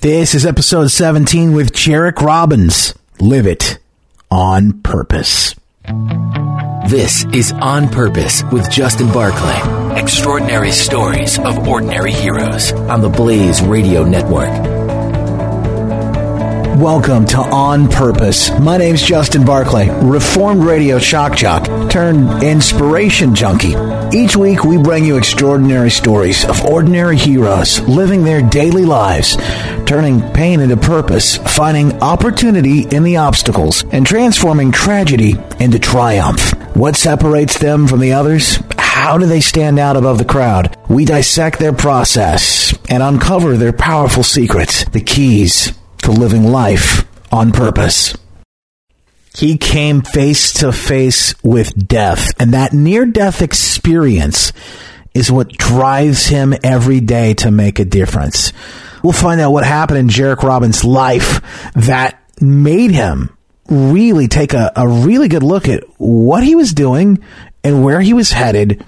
This is episode 17 with Jairek Robbins. Live it on purpose. This is On Purpose with Justin Barclay. Extraordinary stories of ordinary heroes on the Blaze Radio Network. Welcome to On Purpose. My name's Justin Barclay, Reformed Radio Shock Jock turned inspiration junkie. Each week we bring you extraordinary stories of ordinary heroes living their daily lives, turning pain into purpose, finding opportunity in the obstacles, and transforming tragedy into triumph. What separates them from the others? How do they stand out above the crowd? We dissect their process and uncover their powerful secrets, the keys to living life on purpose. He came face to face with death, and that near death experience is what drives him every day to make a difference. We'll find out what happened in Jairek Robbins' life that made him really take a, a really good look at what he was doing and where he was headed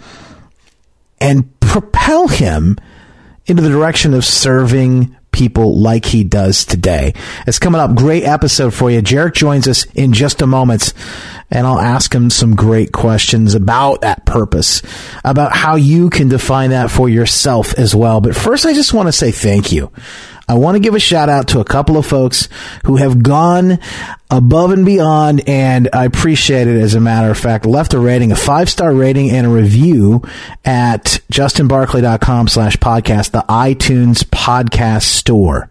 and propel him into the direction of serving people like he does today. It's coming up. Great episode for you. Jairek joins us in just a moment and I'll ask him some great questions about that purpose, about how you can define that for yourself as well. But first, I just want to say thank you. I want to give a shout out to a couple of folks who have gone above and beyond, and I appreciate it as a matter of fact. Left a rating, a five star rating, and a review at justinbarclay.com slash podcast, the iTunes podcast store.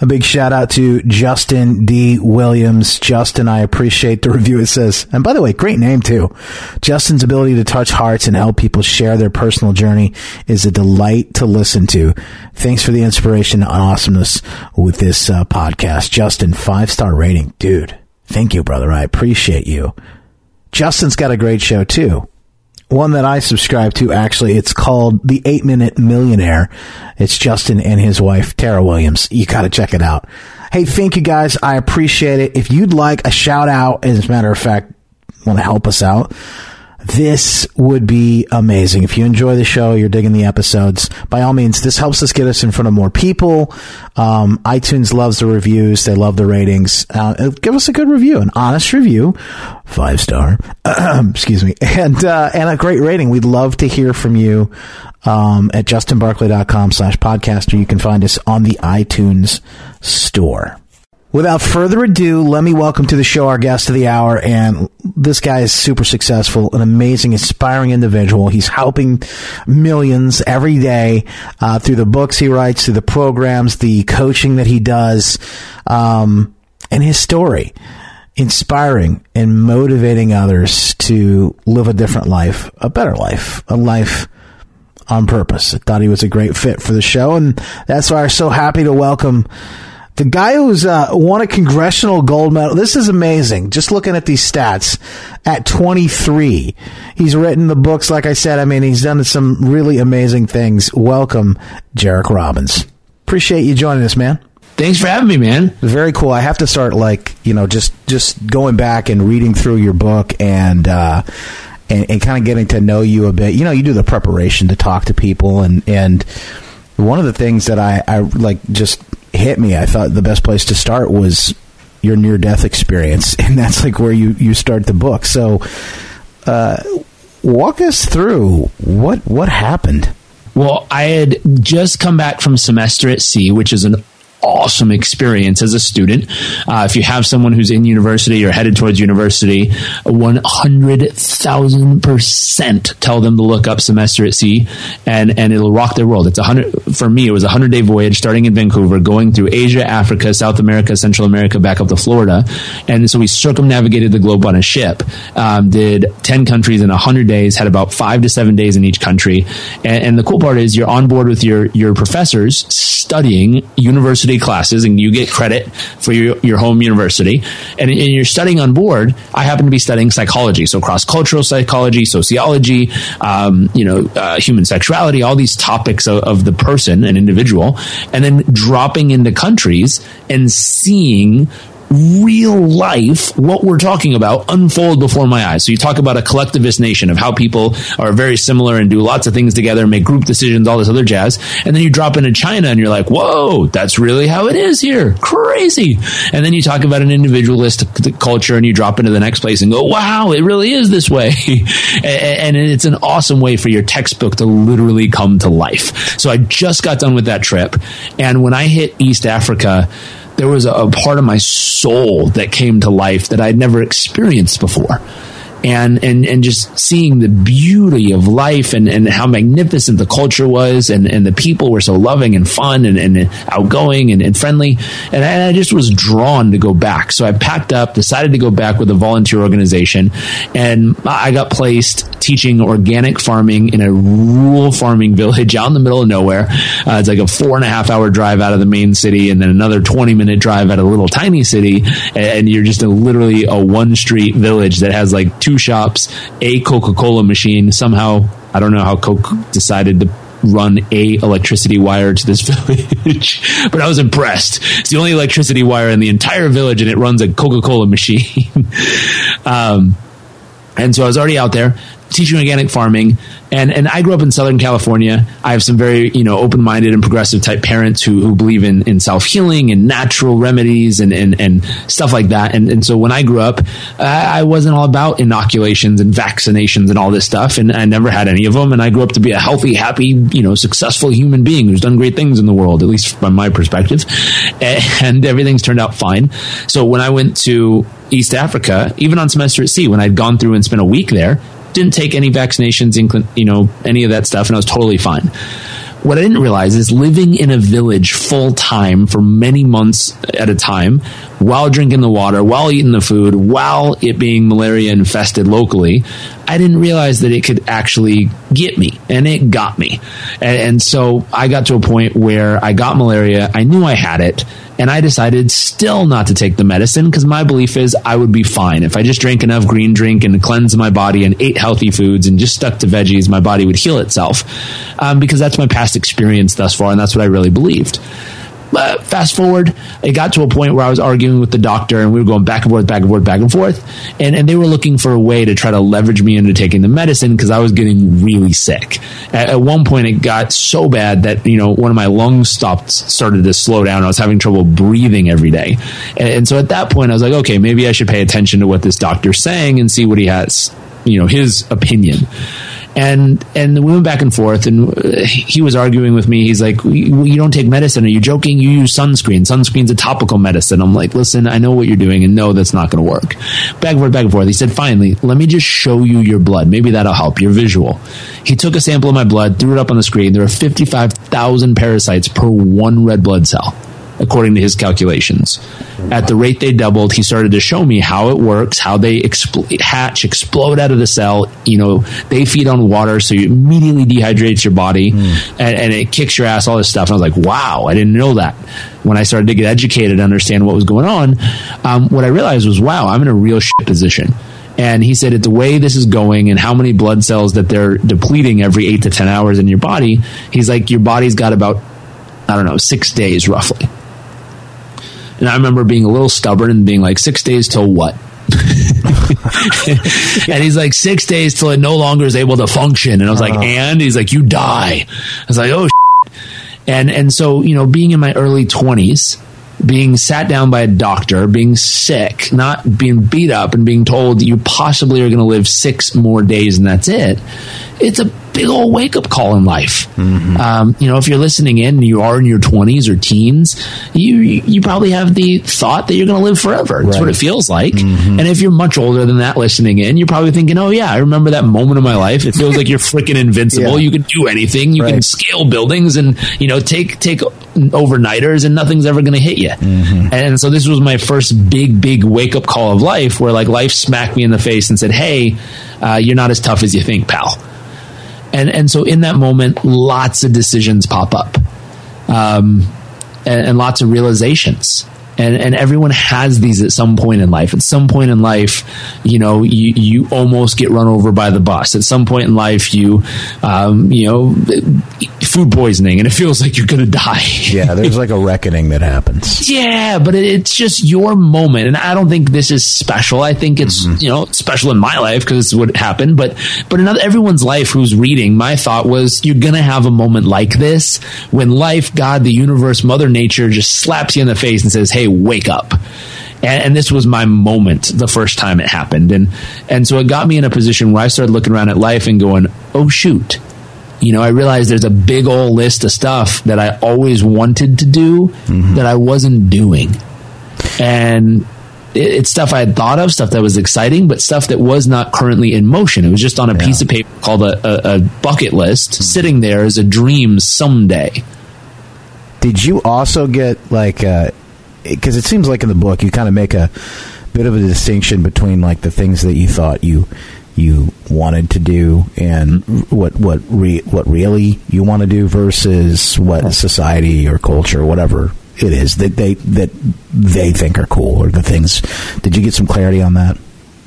A big shout out to Justin D. Williams. Justin, I appreciate the review. It says, and by the way, great name too. Justin's ability to touch hearts and help people share their personal journey is a delight to listen to. Thanks for the inspiration and awesomeness with this uh, podcast. Justin, five star rating. Dude, thank you, brother. I appreciate you. Justin's got a great show too one that I subscribe to actually. It's called The Eight Minute Millionaire. It's Justin and his wife, Tara Williams. You got to check it out. Hey, thank you guys. I appreciate it. If you'd like a shout out, as a matter of fact, want to help us out, this would be amazing. If you enjoy the show, you're digging the episodes, by all means, this helps us get us in front of more people. Um, iTunes loves the reviews. They love the ratings. Uh, give us a good review, an honest review, five star, excuse me, and, uh, and a great rating. We'd love to hear from you, um, at justinbarclay.com slash podcast, or you can find us on the iTunes store. Without further ado, let me welcome to the show our guest of the hour. And this guy is super successful, an amazing, inspiring individual. He's helping millions every day uh, through the books he writes, through the programs, the coaching that he does, um, and his story. Inspiring and motivating others to live a different life, a better life, a life on purpose. I thought he was a great fit for the show, and that's why I'm so happy to welcome the guy who's uh, won a congressional gold medal. This is amazing. Just looking at these stats at 23, he's written the books. Like I said, I mean, he's done some really amazing things. Welcome, Jairek Robbins. Appreciate you joining us, man. Thanks for having me, man. Very cool. I have to start like you know just just going back and reading through your book and. Uh, and, and kind of getting to know you a bit. You know, you do the preparation to talk to people, and and one of the things that I, I like just hit me. I thought the best place to start was your near death experience, and that's like where you you start the book. So, uh, walk us through what what happened. Well, I had just come back from semester at sea, which is an awesome experience as a student. Uh, if you have someone who's in university or headed towards university, 100,000% tell them to look up semester at sea and, and it'll rock their world. It's a hundred, for me, it was a hundred day voyage starting in Vancouver, going through Asia, Africa, South America, Central America, back up to Florida. And so we circumnavigated the globe on a ship, um, did 10 countries in 100 days, had about five to seven days in each country. And, and the cool part is you're on board with your, your professors studying university university classes and you get credit for your, your home university. And, and you're studying on board. I happen to be studying psychology. So cross cultural psychology, sociology, um, you know, uh, human sexuality, all these topics of, of the person, an individual, and then dropping into countries and seeing real life what we're talking about unfold before my eyes. So you talk about a collectivist nation of how people are very similar and do lots of things together, make group decisions, all this other jazz. And then you drop into China and you're like, whoa, that's really how it is here. Crazy. And then you talk about an individualist culture and you drop into the next place and go, wow, it really is this way. and it's an awesome way for your textbook to literally come to life. So I just got done with that trip. And when I hit East Africa, there was a, a part of my soul that came to life that I'd never experienced before and and and just seeing the beauty of life and and how magnificent the culture was and and the people were so loving and fun and, and outgoing and, and friendly. And I, I, just was drawn to go back. So I packed up decided to go back with a volunteer organization and I got placed teaching organic farming in a rural farming village out in the middle of nowhere. Uh, it's like a four and a half hour drive out of the main city and then another 20 minute drive out of a little tiny city. And, and you're just a, literally a one street village that has like two shops, a Coca Cola machine. Somehow, I don't know how Coke decided to run a electricity wire to this village, but I was impressed. It's the only electricity wire in the entire village, and it runs a Coca Cola machine. um, and so I was already out there teaching organic farming and and I grew up in Southern California. I have some very you know open minded and progressive type parents who, who believe in, in self healing and natural remedies and, and and stuff like that. And and so when I grew up, I, I wasn't all about inoculations and vaccinations and all this stuff, and I never had any of them. And I grew up to be a healthy, happy, you know, successful human being who's done great things in the world, at least from my perspective. And everything's turned out fine. So when I went to East Africa, even on semester at sea, when I'd gone through and spent a week there, didn't take any vaccinations, you know, any of that stuff, and I was totally fine. What I didn't realize is living in a village full time for many months at a time, while drinking the water, while eating the food, while it being malaria infested locally, I didn't realize that it could actually get me, and it got me. And, and so I got to a point where I got malaria. I knew I had it and I decided still not to take the medicine because my belief is I would be fine. If I just drank enough green drink and cleansed my body and ate healthy foods and just stuck to veggies, my body would heal itself. Um, because that's my past experience thus far, and that's what I really believed. But fast forward, it got to a point where I was arguing with the doctor and we were going back and forth, back and forth, back and forth. And, and they were looking for a way to try to leverage me into taking the medicine because I was getting really sick. At, at, one point, it got so bad that, you know, one of my lungs stopped, started to slow down. I was having trouble breathing every day. And, and so at that point, I was like, okay, maybe I should pay attention to what this doctor's saying and see what he has, you know, his opinion and and we went back and forth and uh, he was arguing with me. He's like you don't take medicine. Are you joking? You use sunscreen. Sunscreen's a topical medicine. I'm like listen i know what you're doing and no that's not going to work. Back and forth back and forth. He said finally let me just show you your blood. Maybe that'll help your visual. He took a sample of my blood threw it up on the screen. There are 55000 parasites per one red blood cell according to his calculations. At the rate they doubled, he started to show me how it works, how they expl- hatch, explode out of the cell. You know, they feed on water, so you immediately dehydrates your body mm. and, and, it kicks your ass, all this stuff. And I was like, wow, I didn't know that. When I started to get educated and understand what was going on, um, what I realized was, wow, I'm in a real shit position. And he said, at the way this is going and how many blood cells that they're depleting every eight to 10 hours in your body, he's like, your body's got about, I don't know, six days roughly and I remember being a little stubborn and being like, six days till what? and he's like, six days till it no longer is able to function. And I was like, uh-huh. and he's like, you die. I was like, oh, shit. and and so you know, being in my early twenties, being sat down by a doctor, being sick, not being beat up, and being told you possibly are going to live six more days and that's it. It's a big old wake up call in life. Um, you know, if you're listening in, and you are in your 20s or teens, you you probably have the thought that you're going to live forever. That's what it feels like. And if you're much older than that, listening in, you're probably thinking, "Oh yeah, I remember that moment of my life. It feels like you're freaking invincible. Yeah. You can do anything. You can scale buildings and you know take take overnighters, and nothing's ever going to hit you." And so this was my first big big wake up call of life, where like life smacked me in the face and said, "Hey, uh, you're not as tough as you think, pal." And and so in that moment, lots of decisions pop up um, and, and lots of realizations. And, and everyone has these at some point in life. At some point in life, you know, you, you almost get run over by the bus. At some point in life, you, um, you know, food poisoning, and it feels like you're going to die. Yeah, there's like a reckoning that happens. Yeah, but it, it's just your moment, and I don't think this is special. I think it's Mm-hmm. you know special in my life because it's what happened. But but in other, everyone's life who's reading, my thought was you're gonna have a moment like this when life, God, the universe, Mother Nature just slaps you in the face and says, "Hey, wake up." And, and this was my moment the first time it happened, and and so it got me in a position where I started looking around at life and going, "Oh shoot." You know, I realized there's a big old list of stuff that I always wanted to do mm-hmm. that I wasn't doing. And it, it's stuff I had thought of, stuff that was exciting, but stuff that was not currently in motion. It was just on a piece of paper called a, a, a bucket list mm-hmm. sitting there as a dream someday. Did you also get like uh, because it seems like in the book you kind of make a bit of a distinction between like the things that you thought you you wanted to do and what what re, what really you want to do versus what society or culture or whatever it is that they that they think are cool or the things. Did you get some clarity on that?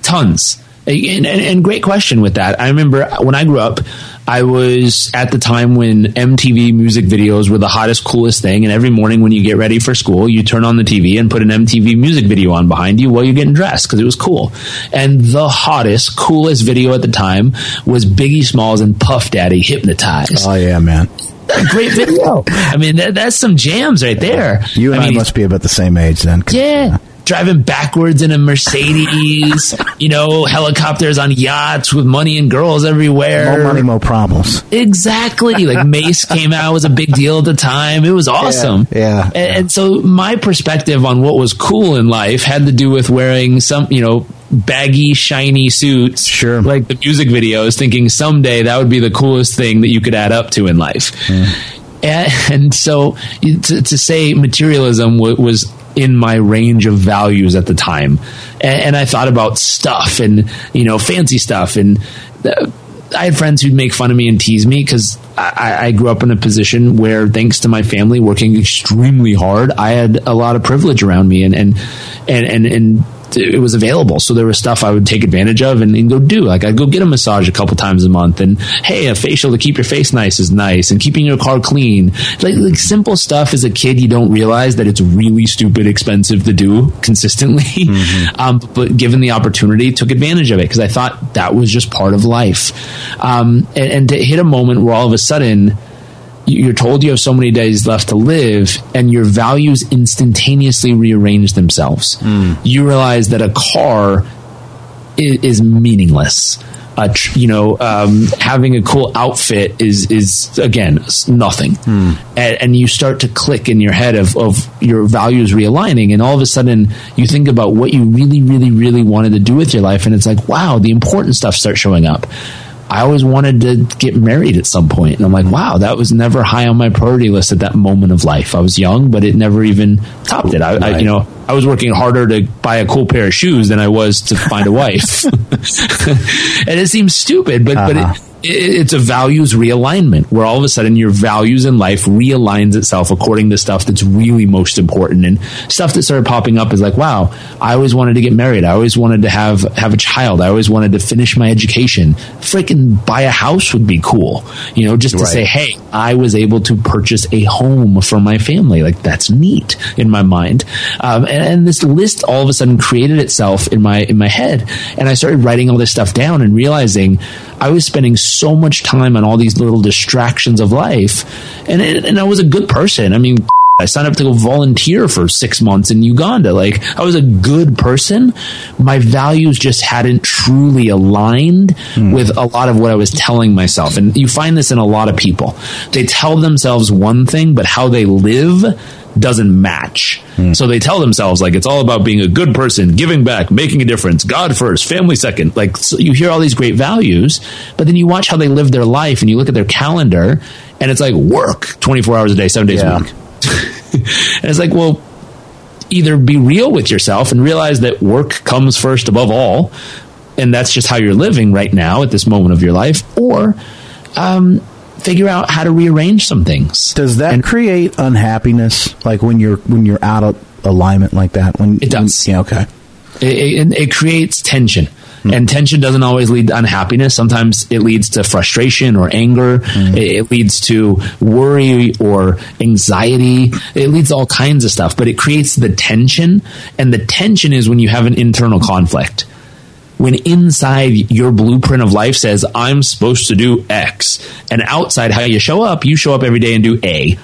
Tons and, and, and great question with that. I remember when i grew up i was at the time when mtv music videos were the hottest coolest thing. And every morning when you get ready for school you turn on the tv and put an mtv music video on behind you while you're getting dressed because it was cool. And the hottest coolest video at the time was biggie smalls and puff daddy hypnotized. Oh yeah man. Great video. I mean that, that's some jams right there. You and i, mean, must be about the same age then. yeah. Driving backwards in a Mercedes, you know, helicopters on yachts with money and girls everywhere. more money more problems Exactly. Like Mase came out was a big deal at the time. It was awesome. yeah, And, and so my perspective on what was cool in life had to do with wearing some, you know, baggy, shiny suits. Sure. Like the music videos, thinking someday that would be the coolest thing that you could add up to in life. And, and so to, to say materialism w- was in my range of values at the time. And, and I thought about stuff and, you know, fancy stuff. And uh, I had friends who'd make fun of me and tease me because I, I grew up in a position where, thanks to my family working extremely hard, I had a lot of privilege around me and, and, and, and, and it was available. So there was stuff I would take advantage of and, and, go do. Like I'd go get a massage a couple times a month and hey, a facial to keep your face nice is nice and keeping your car clean. Like, like simple stuff as a kid, you don't realize that it's really stupid expensive to do consistently. Mm-hmm. Um, but given the opportunity, took advantage of it because I thought that was just part of life. Um, and, and to hit a moment where all of a sudden, you're told you have so many days left to live and your values instantaneously rearrange themselves. Mm. You realize that a car is, is meaningless. Uh, tr- you know, um, having a cool outfit is is again nothing, mm. and, and, you start to click in your head of, of your values realigning, and all of a sudden you think about what you really, really, really wanted to do with your life, and it's like, wow, the important stuff starts showing up. I always wanted to get married at some point. And I'm like, wow, that was never high on my priority list at that moment of life. I was young, but it never even topped it. I, right. I you know, I was working harder to buy a cool pair of shoes than I was to find a wife. and it seems stupid, but, uh-huh. but it, it's a values realignment where all of a sudden your values in life realigns itself according to stuff that's really most important. And stuff that started popping up is like wow i always wanted to get married. I always wanted to have have a child. I always wanted to finish my education. Freaking buy a house would be cool you know just to right. say hey i was able to purchase a home for my family. Like that's neat in my mind. Um, and, and this list all of a sudden created itself in my in my head. And i started writing all this stuff down and realizing i was spending so much time on all these little distractions of life. And and I was a good person. I mean I signed up to go volunteer for six months in Uganda. Like I was a good person. My values just hadn't truly aligned mm. with a lot of what I was telling myself. And you find this in a lot of people. They tell themselves one thing, but how they live doesn't match. Mm. So they tell themselves like it's all about being a good person, giving back, making a difference, God first, family second. Like so you hear all these great values, but then you watch how they live their life and you look at their calendar and it's like work 24 hours a day, 7 days yeah. a week. and it's like, well, either be real with yourself and realize that work comes first above all and that's just how you're living right now at this moment of your life or um, figure out how to rearrange some things. Does that and, create unhappiness? Like when you're when you're out of alignment like that? When it does. When, yeah. Okay. It, it, it creates tension. Mm. And tension doesn't always lead to unhappiness. Sometimes it leads to frustration or anger. Mm. It, it, leads to worry or anxiety. It leads to all kinds of stuff, but it creates the tension. And the tension is when you have an internal conflict when inside your blueprint of life says, I'm supposed to do X, and outside how you show up, you show up every day and do A.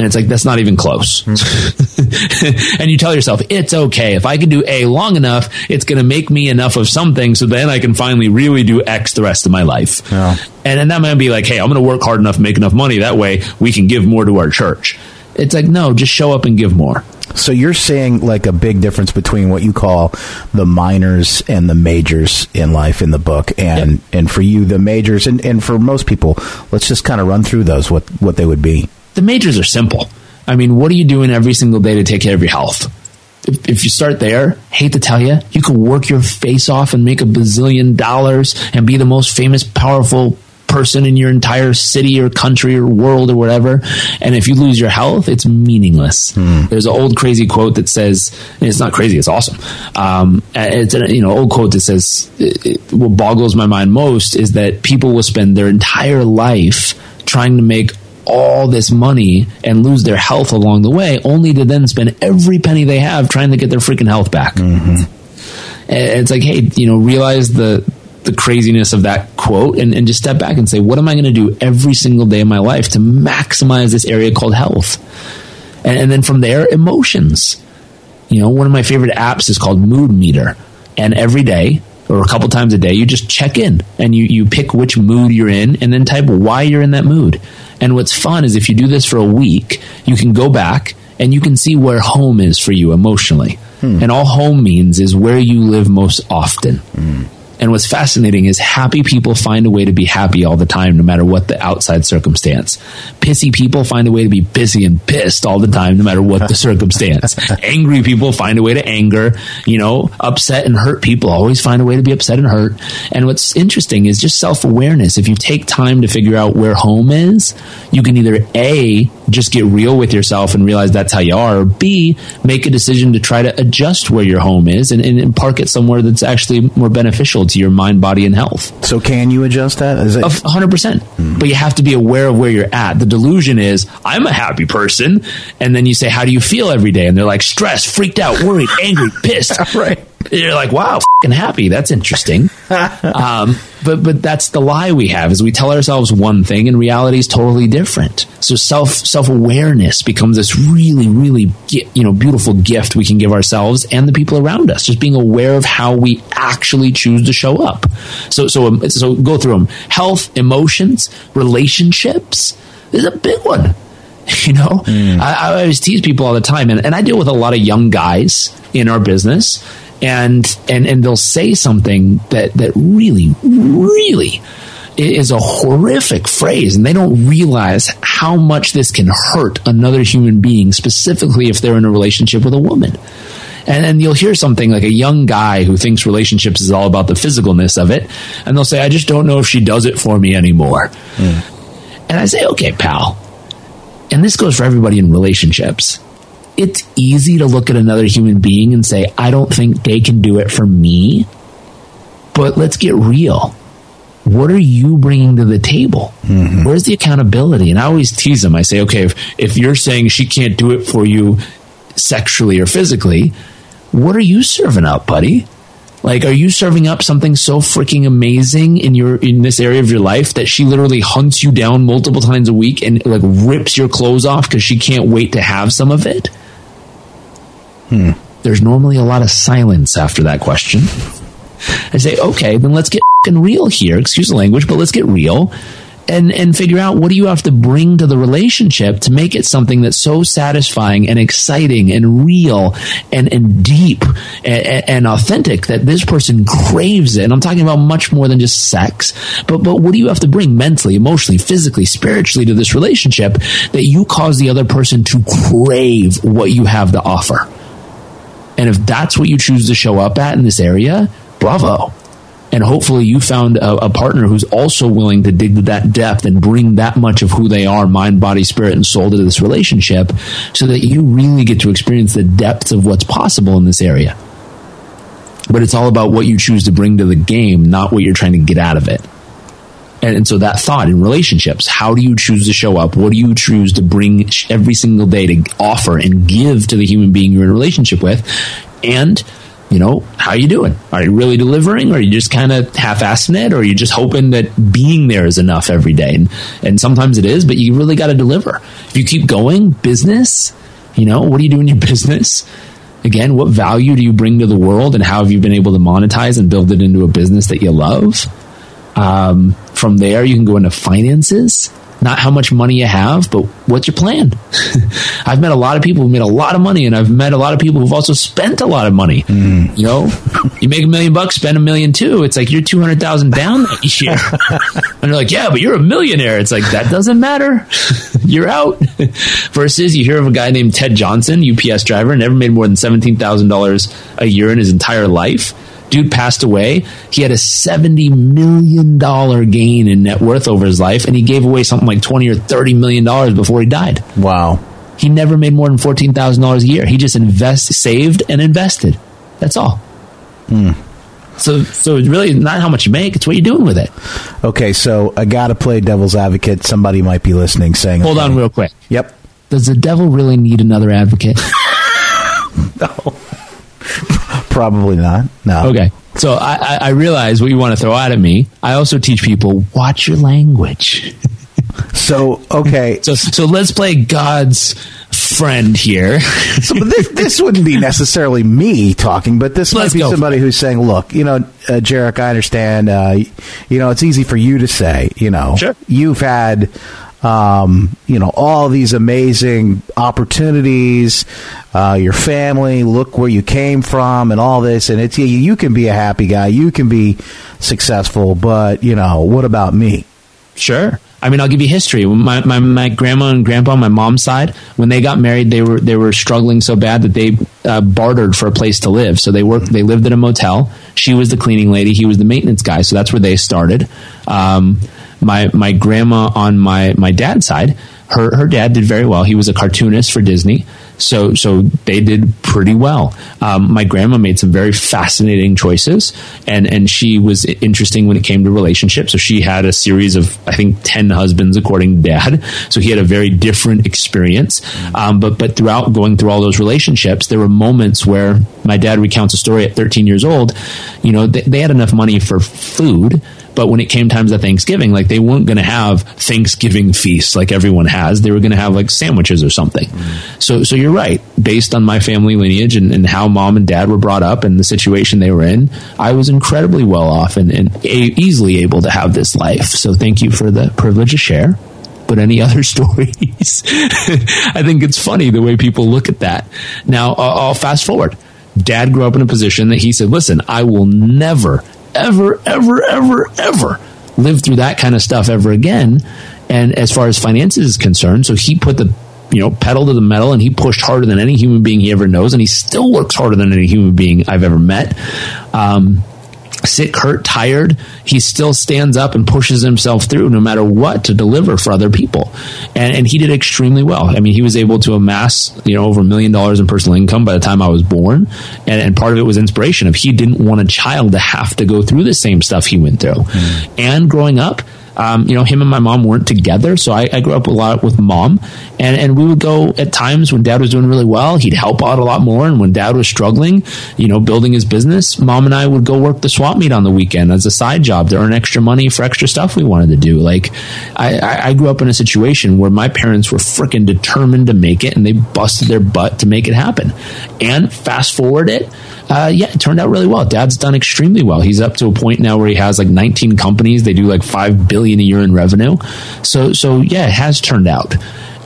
And it's like, that's not even close. Mm-hmm. and you tell yourself, it's okay. If I can do A long enough, it's going to make me enough of something so then I can finally really do X the rest of my life. Yeah. And then that might be like, hey, I'm going to work hard enough, make enough money. That way we can give more to our church. It's like, no, just show up and give more. So you're seeing like a big difference between what you call the minors and the majors in life in the book, and yep. and for you the majors, and and for most people, let's just kind of run through those what what they would be. The majors are simple. I mean, what are you doing every single day to take care of your health? If, if you start there, hate to tell you, you can work your face off and make a bazillion dollars and be the most famous, powerful person in your entire city or country or world or whatever. And if you lose your health, it's meaningless. Mm. There's an old crazy quote that says, it's not crazy, it's awesome. Um, it's an you know old quote that says, what boggles my mind most is that people will spend their entire life trying to make all this money and lose their health along the way, only to then spend every penny they have trying to get their freaking health back. Mm-hmm. It's like, hey, you know, realize the the craziness of that quote and, and just step back and say, what am I going to do every single day of my life to maximize this area called health? And, and then from there, emotions. You know, one of my favorite apps is called Mood Meter. And every day, or a couple times a day, you just check in and you, you pick which mood you're in and then type why you're in that mood. And what's fun is if you do this for a week, you can go back and you can see where home is for you emotionally. Hmm. And all home means is where you live most often. Hmm. And what's fascinating is happy people find a way to be happy all the time, no matter what the outside circumstance. Pissy people find a way to be busy and pissed all the time, no matter what the circumstance. Angry people find a way to anger, you know, upset and hurt people always find a way to be upset and hurt. And what's interesting is just self awareness. If you take time to figure out where home is, you can either A, just get real with yourself and realize that's how you are, or B, make a decision to try to adjust where your home is and, and park it somewhere that's actually more beneficial to your mind, body, and health. So, can you adjust that? Is it 100%? mm-hmm. But you have to be aware of where you're at. The delusion is, I'm a happy person. And then you say, How do you feel every day? And they're like, stressed, freaked out, worried, angry, pissed. right you're like, wow, happy. That's interesting. um, but but that's the lie we have is we tell ourselves one thing and reality is totally different. So self self awareness becomes this really really you know beautiful gift we can give ourselves and the people around us. Just being aware of how we actually choose to show up. So so um, so go through them: health, emotions, relationships. Is a big one. You know, mm. I, I always tease people all the time, and, and I deal with a lot of young guys in our business and and and they'll say something that that really really is a horrific phrase and they don't realize how much this can hurt another human being specifically if they're in a relationship with a woman. And then you'll hear something like a young guy who thinks relationships is all about the physicalness of it and they'll say i just don't know if she does it for me anymore. Mm. and i say okay pal. And this goes for everybody in relationships it's easy to look at another human being and say, I don't think they can do it for me. But let's get real. What are you bringing to the table? Mm-hmm. Where's the accountability? And I always tease them. I say, okay, if, if you're saying she can't do it for you sexually or physically, what are you serving up, buddy? Like, are you serving up something so freaking amazing in your in this area of your life that she literally hunts you down multiple times a week and like rips your clothes off because she can't wait to have some of it? Hmm. There's normally a lot of silence after that question. I say, okay, then let's get real here. Excuse the language, but let's get real and and figure out what do you have to bring to the relationship to make it something that's so satisfying and exciting and real and and deep and, and authentic that this person craves it. And I'm talking about much more than just sex, but but what do you have to bring mentally, emotionally, physically, spiritually to this relationship that you cause the other person to crave what you have to offer? And if that's what you choose to show up at in this area, bravo and hopefully you found a, a, partner who's also willing to dig to that depth and bring that much of who they are mind body spirit and soul to this relationship so that you really get to experience the depths of what's possible in this area. But it's all about what you choose to bring to the game not what you're trying to get out of it. And, and so that thought in relationships how do you choose to show up? What do you choose to bring every single day to offer and give to the human being you're in a relationship with? And you know, how you doing? Are you really delivering? Or are you just kind of half-assing it? Or are you just hoping that being there is enough every day? And, and sometimes it is, but you really got to deliver. If you keep going, business, you know, what do you do in your business? Again, what value do you bring to the world and how have you been able to monetize and build it into a business that you love? Um, from there, you can go into finances not how much money you have, but what's your plan? I've met a lot of people who made a lot of money, and I've met a lot of people who've also spent a lot of money. Mm. You know, you make a million bucks, spend a million too. It's like you're two hundred thousand down that year, and they're like, "Yeah, but you're a millionaire." It's like that doesn't matter. you're out. Versus, you hear of a guy named Ted Johnson, UPS driver, never made more than seventeen thousand dollars a year in his entire life dude passed away. He had a $70 million gain in net worth over his life, and he gave away something like 20 or $30 million before he died. Wow. He never made more than $14,000 a year. He just invest, saved and invested. That's all. Hmm. So, so it's really not how much you make; it's what you're doing with it. Okay, so I got to play devil's advocate. Somebody might be listening, saying, "Hold okay. on, real quick." Yep. Does the devil really need another advocate? no. Probably not. No. Okay. So I, I realize what you want to throw out at me. I also teach people watch your language. so okay. So so let's play God's friend here. so this this wouldn't be necessarily me talking, but this let's might be somebody who's saying, "Look, you know, uh, Jairek, I understand. Uh, you know, it's easy for you to say. You know, sure. you've had." Um, you know, all these amazing opportunities, uh, your family, look where you came from, and all this. And it's you, you can be a happy guy, you can be successful, but you know, what about me? Sure. I mean, I'll give you history. My, my, my grandma and grandpa on my mom's side, when they got married, they were they were struggling so bad that they uh, bartered for a place to live. So they worked. They lived in a motel. She was the cleaning lady. He was the maintenance guy. So that's where they started. Um, my my grandma on my my dad's side, her her dad did very well. He was a cartoonist for Disney, so so they did pretty well. Um, my grandma made some very fascinating choices, and and she was interesting when it came to relationships. So she had a series of I think ten husbands according to dad. So he had a very different experience. Um, but but throughout going through all those relationships, there were moments where my dad recounts a story at 13 years old. You know, they, they had enough money for food but when it came times of Thanksgiving, like they weren't going to have Thanksgiving feasts like everyone has. They were going to have like sandwiches or something. Mm. So, so you're right. Based on my family lineage and, and, how mom and dad were brought up and the situation they were in, I was incredibly well off and, and a- easily able to have this life. So thank you for the privilege to share but any other stories. I think it's funny the way people look at that. Now, I'll fast forward. Dad grew up in a position that he said, listen, I will never, ever, ever, ever, ever live through that kind of stuff ever again. And as far as finances is concerned, so he put the you know pedal to the metal and he pushed harder than any human being he ever knows, and he still works harder than any human being I've ever met. Um, sick, hurt, tired, he still stands up and pushes himself through no matter what to deliver for other people. And, and he did extremely well. I mean, he was able to amass, you know, over a million dollars in personal income by the time I was born. And, and part of it was inspiration of he didn't want a child to have to go through the same stuff he went through. Mm. And growing up, um, you know, him and my mom weren't together. So I, I, grew up a lot with mom and, and we would go at times when dad was doing really well, he'd help out a lot more. And when dad was struggling, you know, building his business, mom and I would go work the swap meet on the weekend as a side job to earn extra money for extra stuff we wanted to do. Like I, I grew up in a situation where my parents were freaking determined to make it and they busted their butt to make it happen. And fast forward it, uh, yeah, it turned out really well. Dad's done extremely well. He's up to a point now where he has like 19 companies. They do like 5 billion a year in revenue. So, so yeah, it has turned out.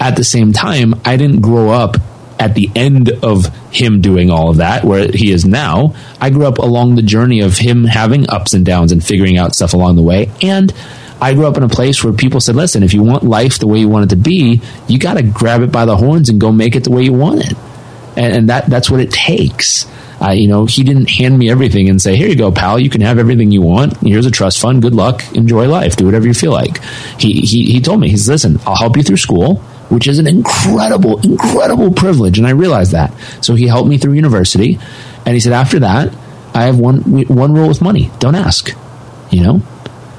At the same time, I didn't grow up at the end of him doing all of that, where he is now, I grew up along the journey of him having ups and downs and figuring out stuff along the way. And I grew up in a place where people said, listen, if you want life the way you want it to be, you got to grab it by the horns and go make it the way you want it. And, and that, that's what it takes. Uh, you know, he didn't hand me everything and say, "Here you go, pal. You can have everything you want. Here's a trust fund. Good luck. Enjoy life. Do whatever you feel like." He he he told me, "He's listen. I'll help you through school." Which is an incredible, incredible privilege, and I realized that. So he helped me through university, and he said, "After that, I have one one rule with money: don't ask." You know,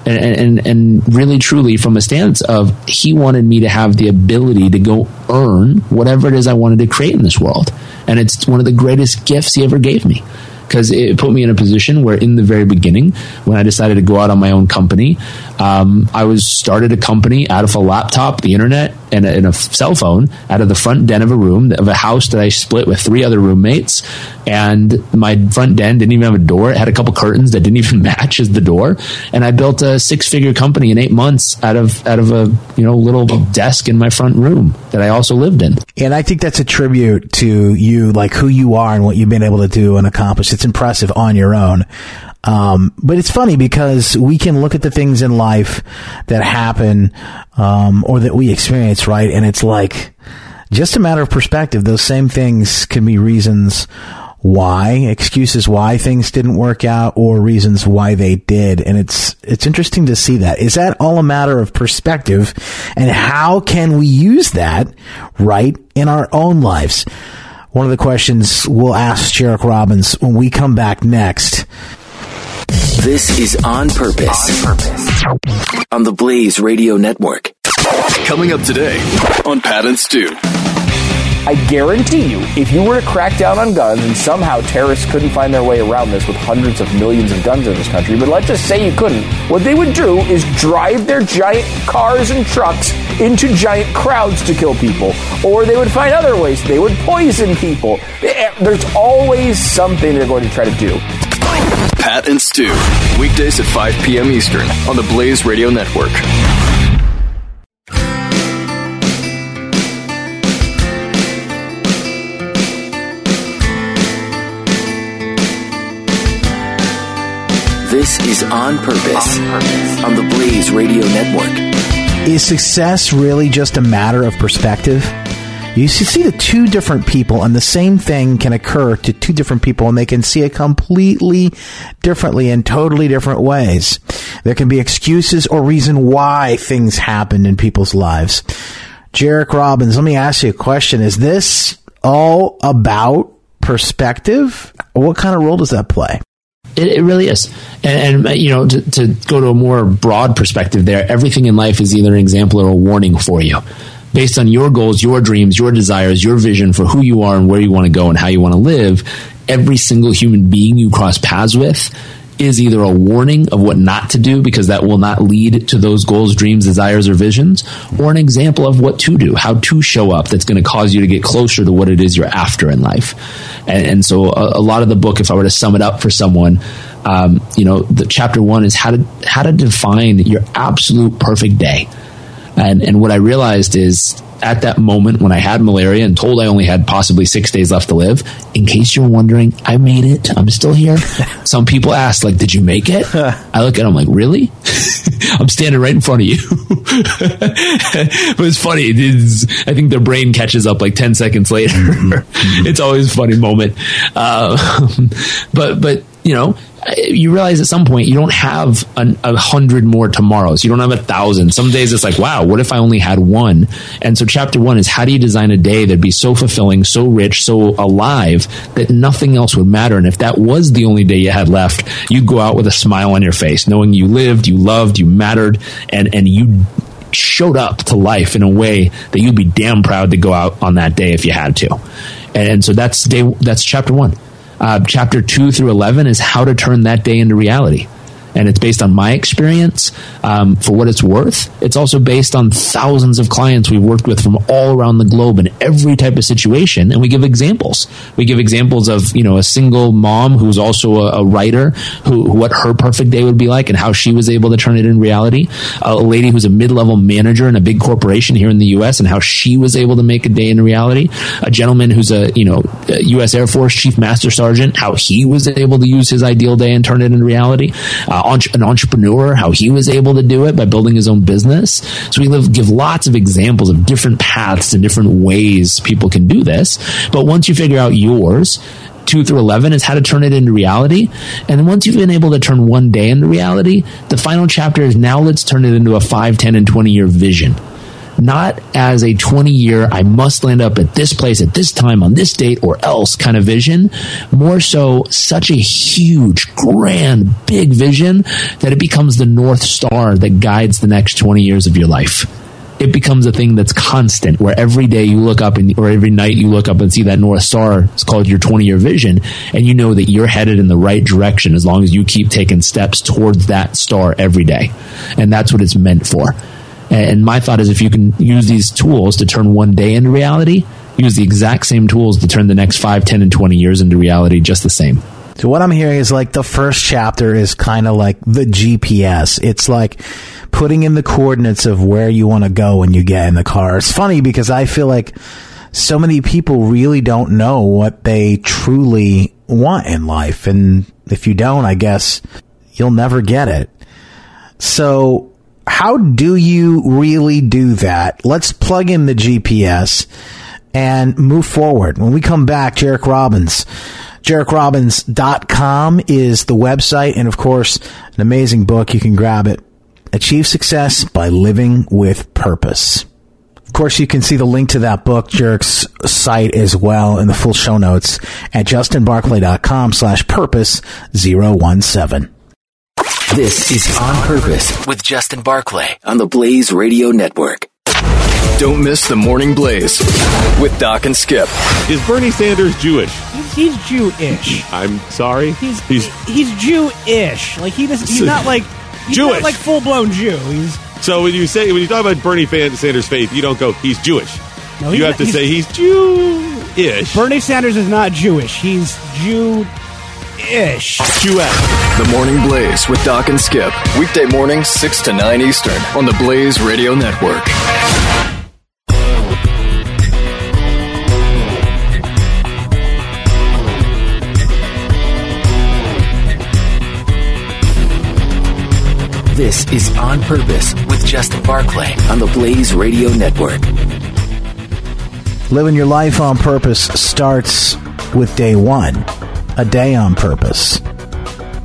and, and, and really truly from a stance of he wanted me to have the ability to go earn whatever it is I wanted to create in this world. And it's one of the greatest gifts he ever gave me because it put me in a position where in the very beginning when i decided to go out on my own company um, i was started a company out of a laptop the internet and a, and a, cell phone out of the front den of a room of a house that i split with three other roommates. And my front den didn't even have a door. It had a couple curtains that didn't even match as the door. And i built a six figure company in eight months out of out of a you know little desk in my front room that i also lived in. And i think that's a tribute to you like who you are and what you've been able to do and accomplish it's impressive on your own. Um, but it's funny because we can look at the things in life that happen, um, or that we experience, right? And it's like just a matter of perspective. Those same things can be reasons why, excuses why things didn't work out, or reasons why they did. And it's, it's interesting to see that. Is that all a matter of perspective? And how can we use that, right, in our own lives? One of the questions we'll ask Jairek Robbins when we come back next. This is On Purpose. On Purpose. On the Blaze Radio Network. Coming up today on Pat and Stu. I guarantee you, if you were to crack down on guns and somehow terrorists couldn't find their way around this with hundreds of millions of guns in this country, but let's just say you couldn't, what they would do is drive their giant cars and trucks into giant crowds to kill people. Or they would find other ways. They would poison people. Eh, there's always something they're going to try to do. Pat and Stu, weekdays at 5 p.m. Eastern on the Blaze Radio Network. Is On Purpose, on the Blaze Radio Network. Is success really just a matter of perspective? You see the two different people, and the same thing can occur to two different people, and they can see it completely differently in totally different ways. There can be excuses or reason why things happen in people's lives. Jairek Robbins, let me ask you a question. Is this all about perspective? What kind of role does that play? It, it really is. And, and uh, you know, to, to, go to a more broad perspective there, everything in life is either an example or a warning for you. Based on your goals, your dreams, your desires, your vision for who you are and where you want to go and how you want to live, every single human being you cross paths with is either a warning of what not to do because that will not lead to those goals, dreams, desires, or visions, or an example of what to do, how to show up that's going to cause you to get closer to what it is you're after in life. And, and so a, a, lot of the book, if I were to sum it up for someone, um, you know, the chapter one is how to, how to define your absolute perfect day. And, and what I realized is at that moment when I had malaria and told I only had possibly six days left to live, in case you're wondering, I made it. I'm still here. Some people ask, like, did you make it? I look at them like, really? I'm standing right in front of you. but it's funny. It's, I think their brain catches up like 10 seconds later. Mm-hmm. it's always a funny moment. Uh, but, but, you know, you realize at some point you don't have an, a hundred more tomorrows. You don't have a thousand. Some days it's like, wow, what if I only had one? And so chapter one is how do you design a day that'd be so fulfilling, so rich, so alive that nothing else would matter? And if that was the only day you had left, you'd go out with a smile on your face, knowing you lived, you loved, you mattered, and, and you showed up to life in a way that you'd be damn proud to go out on that day if you had to. And so that's day, that's chapter one. Uh, chapter 2 through 11 is how to turn that day into reality and it's based on my experience um, for what it's worth. It's also based on thousands of clients we've worked with from all around the globe in every type of situation, and we give examples. We give examples of you know a single mom who's also a, a writer, who what her perfect day would be like, and how she was able to turn it in reality. A lady who's a mid-level manager in a big corporation here in the U.S. and how she was able to make a day in reality. A gentleman who's a you know a U.S. Air Force Chief Master Sergeant, how he was able to use his ideal day and turn it in reality. Uh, an entrepreneur, how he was able to do it by building his own business. So we live, give lots of examples of different paths and different ways people can do this. But once you figure out yours, 2 through 11 is how to turn it into reality. And then once you've been able to turn one day into reality, the final chapter is now let's turn it into a 5, 10, and 20 year vision not as a 20 year, I must land up at this place at this time on this date or else kind of vision. More so, such a huge, grand, big vision that it becomes the North Star that guides the next 20 years of your life. It becomes a thing that's constant where every day you look up and, or every night you look up and see that North Star. It's called your 20 year vision. And you know that you're headed in the right direction as long as you keep taking steps towards that star every day. And that's what it's meant for. And my thought is if you can use these tools to turn one day into reality, use the exact same tools to turn the next 5, 10, and 20 years into reality just the same. So what I'm hearing is like the first chapter is kind of like the GPS. It's like putting in the coordinates of where you want to go when you get in the car. It's funny because I feel like so many people really don't know what they truly want in life. And if you don't, I guess you'll never get it. So how do you really do that? Let's plug in the GPS and move forward. When we come back, Jairek Robbins. JairekRobbins.com is the website, and of course, an amazing book. You can grab it. Achieve Success by Living with Purpose. Of course, you can see the link to that book, Jairek's site as well, in the full show notes at justinbarclay.com slash purpose 017. This is On Purpose with Justin Barclay on the Blaze Radio Network. Don't miss the Morning Blaze with Doc and Skip. Is Bernie Sanders Jewish? He's, he's Jewish. I'm sorry. He's he's he's Jewish. Like he does. He's not like he's Jewish. Not like full blown Jew. He's so when you say when you talk about Bernie Sanders' faith, you don't go he's Jewish. No, you have not- to he's- say he's Jewish. Bernie Sanders is not Jewish. He's Jew ish. Jewess. The Morning Blaze with Doc and Skip. Weekday mornings, 6 to 9 Eastern on the Blaze Radio Network. This is On Purpose with Justin Barclay on the Blaze Radio Network. Living your life on purpose starts with day one, a day on purpose.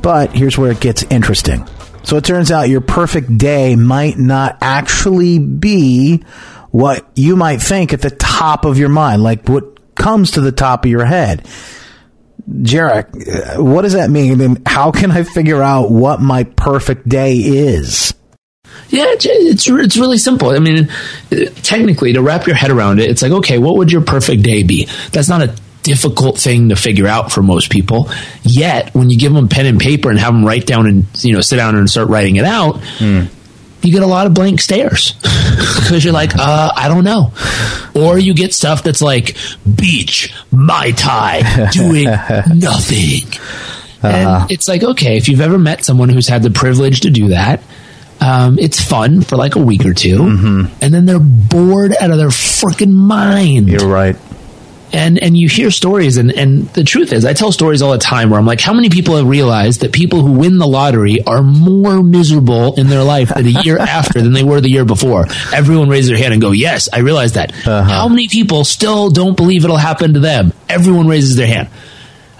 But here's where it gets interesting. So it turns out your perfect day might not actually be what you might think at the top of your mind, like what comes to the top of your head. Jairek, what does that mean? And how can I figure out what my perfect day is? Yeah, it's it's really simple. I mean, technically, to wrap your head around it, it's like, okay, what would your perfect day be? That's not a difficult thing to figure out for most people. Yet, when you give them pen and paper and have them write down and you know sit down and start writing it out, you get a lot of blank stares because you're like, uh, I don't know. Or you get stuff that's like beach, my tie, doing nothing. And it's like, okay, if you've ever met someone who's had the privilege to do that, um, it's fun for like a week or 2 and then they're bored out of their freaking mind You're right. And and you hear stories and and the truth is i tell stories all the time where i'm like how many people have realized that people who win the lottery are more miserable in their life than a year after than they were the year before? Everyone raises their hand and go yes i realize that. Uh-huh. How many people still don't believe it'll happen to them? Everyone raises their hand.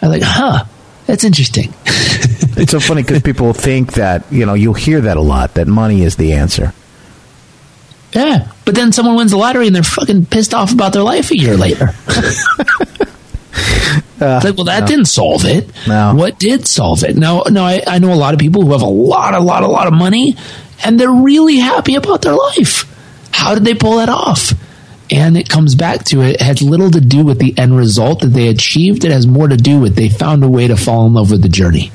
I'm like huh That's interesting. it's so funny because people think that you know you'll hear that a lot that money is the answer. Yeah, but then someone wins the lottery and they're fucking pissed off about their life a year later. Uh, it's like, well, that no. didn't solve it. No. What did solve it? No, no, I, I know a lot of people who have a lot, a lot, a lot of money, and they're really happy about their life. How did they pull that off? And it comes back to it, it has little to do with the end result that they achieved. It has more to do with they found a way to fall in love with the journey.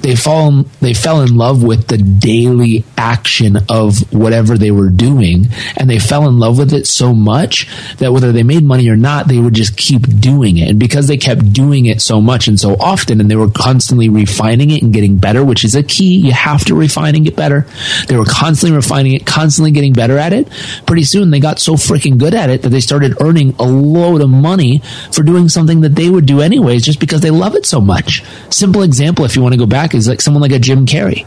They fall they fell in love with the daily action of whatever they were doing and they fell in love with it so much that whether they made money or not they would just keep doing it. And because they kept doing it so much and so often and they were constantly refining it and getting better which is a key you have to refine and get better. They were constantly refining it constantly getting better at it. Pretty soon they got so freaking good at it that they started earning a load of money for doing something that they would do anyways just because they love it so much. Simple example if you want to go back is like someone like a Jim Carrey.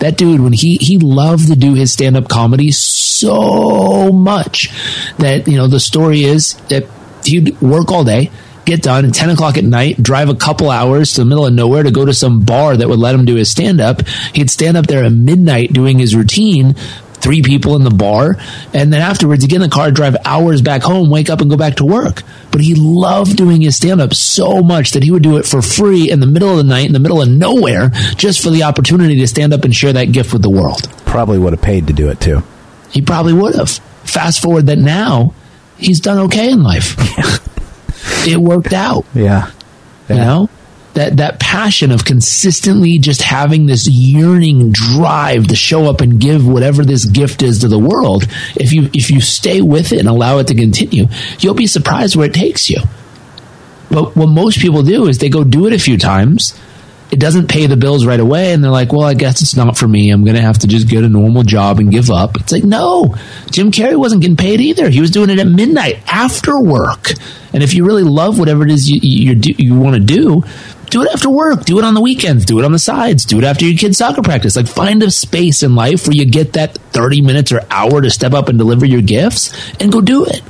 That dude, when he he loved to do his stand up comedy so much that you know the story is that he'd work all day, get done at ten o'clock at night, drive a couple hours to the middle of nowhere to go to some bar that would let him do his stand up. He'd stand up there at midnight doing his routine. Three people in the bar, and then afterwards, he'd get in the car, drive hours back home, wake up, and go back to work. But he loved doing his stand up so much that he would do it for free in the middle of the night, in the middle of nowhere, just for the opportunity to stand up and share that gift with the world. Probably would have paid to do it too. He probably would have. Fast forward that now, he's done okay in life. it worked out. Yeah. You know? That that passion of consistently just having this yearning drive to show up and give whatever this gift is to the world, if you if you stay with it and allow it to continue, you'll be surprised where it takes you. But what most people do is they go do it a few times. It doesn't pay the bills right away, and they're like, "Well, I guess it's not for me. I'm going to have to just get a normal job and give up." It's like, no, Jim Carrey wasn't getting paid either. He was doing it at midnight after work. And if you really love whatever it is you you, do, you want to do, do it after work. Do it on the weekends. Do it on the sides. Do it after your kid's soccer practice. Like find a space in life where you get that 30 minutes or hour to step up and deliver your gifts and go do it.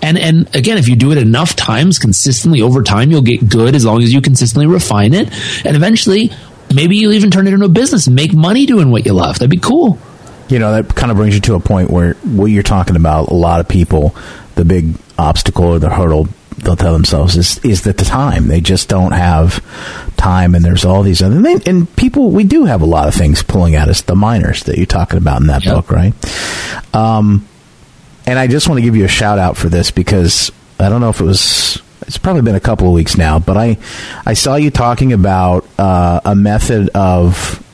And and again, if you do it enough times consistently over time, you'll get good as long as you consistently refine it. And eventually, maybe you'll even turn it into a business and make money doing what you love. That'd be cool. You know, that kind of brings you to a point where what you're talking about, a lot of people, the big obstacle or the hurdle they'll tell themselves is is that the time. They just don't have time and there's all these other and, they, and people we do have a lot of things pulling at us. The minors that you're talking about in that Yep. book right? Um and I just want to give you a shout out for this because I don't know if it was it's probably been a couple of weeks now but I I saw you talking about uh, a method of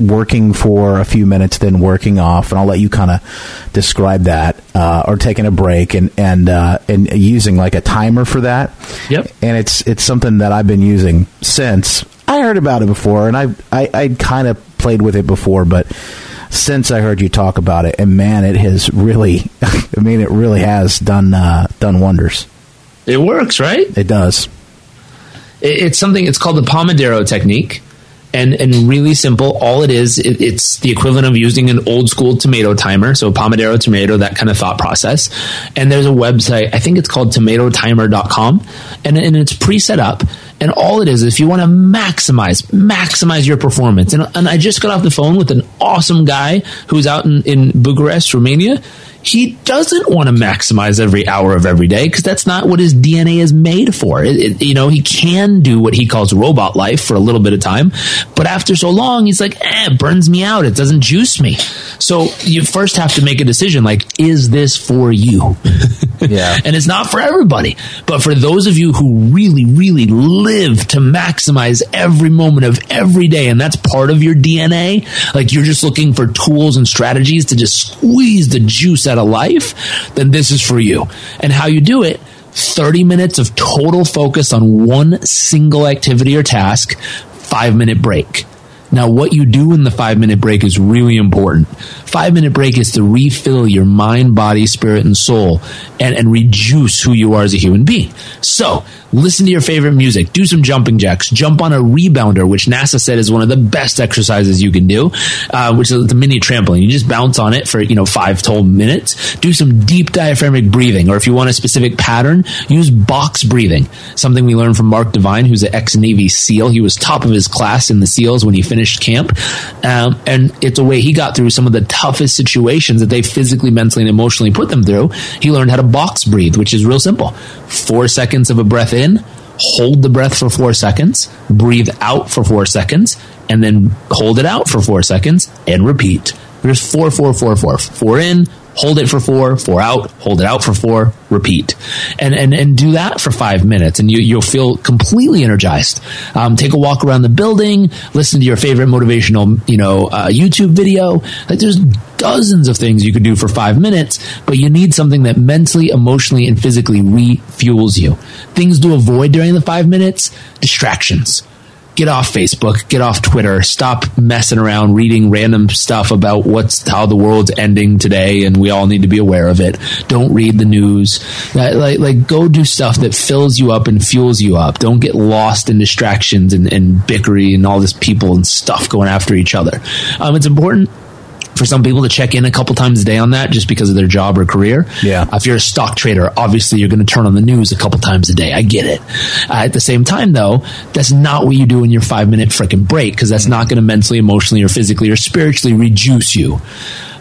working for a few minutes, then working off, and I'll let you kind of describe that, uh, or taking a break and and uh, and using like a timer for that. Yep. And it's it's something that I've been using since I heard about it before, and I I I kind of played with it before, but since I heard you talk about it, and man, it has really, I mean, it really has done uh, done wonders. It works, right? It does. It- it's something it's called the pomodoro technique and and really simple. All it is it, it's the equivalent of using an old school tomato timer so pomodoro tomato that kind of thought process. And there's a website i think it's called tomatotimer.com and, and it's pre-set up. And all it is if you want to maximize maximize your performance and, and i just got off the phone with an awesome guy who's out in, in bucharest romania he doesn't want to maximize every hour of every day because that's not what his DNA is made for. It, it- you know, he can do what he calls robot life for a little bit of time, but after so long, he's like, eh, it burns me out. It doesn't juice me. So you first have to make a decision like, is this for you? Yeah. and it's not for everybody, but for those of you who really, really live to maximize every moment of every day, and that's part of your DNA, like you're just looking for tools and strategies to just squeeze the juice out of life, then this is for you. And how you do it 30 minutes of total focus on one single activity or task, five minute break. Now, what you do in the five minute break is really important. Five minute break is to refill your mind, body, spirit, and soul and, and rejuice who you are as a human being. So, listen to your favorite music, do some jumping jacks, jump on a rebounder, which NASA said is one of the best exercises you can do, uh, which is the mini trampoline. You just bounce on it for, you know, five total minutes. Do some deep diaphragmatic breathing, or if you want a specific pattern, use box breathing. Something we learned from Mark Divine, who's an ex Navy SEAL. He was top of his class in the SEALs when he finished camp. Um, and it's a way he got through some of the toughest situations that they physically, mentally, and emotionally put them through. He learned how to box breathe, which is real simple. Four seconds of a breath in, hold the breath for four seconds, breathe out for four seconds, and then hold it out for four seconds and repeat. There's four, four, four, four. Four in, hold it for four, four out, hold it out for four, repeat. And, and, and do that for five minutes and you, you'll feel completely energized. Um, take a walk around the building, listen to your favorite motivational, you know, uh, YouTube video. Like there's dozens of things you could do for five minutes, but you need something that mentally, emotionally, and physically refuels you. Things to avoid during the five minutes, distractions get off Facebook, get off Twitter, stop messing around reading random stuff about what's how the world's ending today, and we all need to be aware of it. Don't read the news. Like, like go do stuff that fills you up and fuels you up. Don't get lost in distractions and, and bickery and all this people and stuff going after each other. Um, it's important for some people to check in a couple times a day on that just because of their job or career. Yeah. If you're a stock trader, obviously you're going to turn on the news a couple times a day. I get it. Uh, at the same time, though, that's not what you do in your five minute freaking break because that's not going to mentally, emotionally, or physically or spiritually reduce you.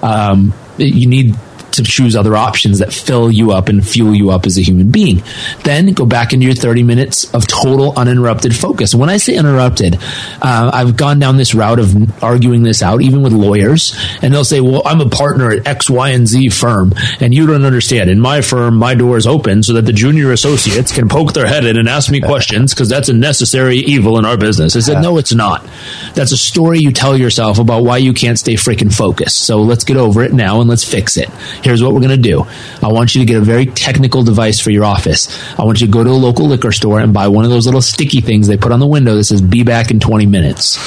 Um, you need to choose other options that fill you up and fuel you up as a human being. Then go back into your 30 minutes of total uninterrupted focus. When I say interrupted, uh, I've gone down this route of arguing this out, even with lawyers, and they'll say, well, I'm a partner at X, Y, and Z firm, and you don't understand. In my firm, my door is open so that the junior associates can poke their head in and ask me questions because that's a necessary evil in our business. I said, no, it's not. That's a story you tell yourself about why you can't stay freaking focused. So let's get over it now and let's fix it here's what we're going to do. I want you to get a very technical device for your office. I want you to go to a local liquor store and buy one of those little sticky things they put on the window that says be back in 20 minutes.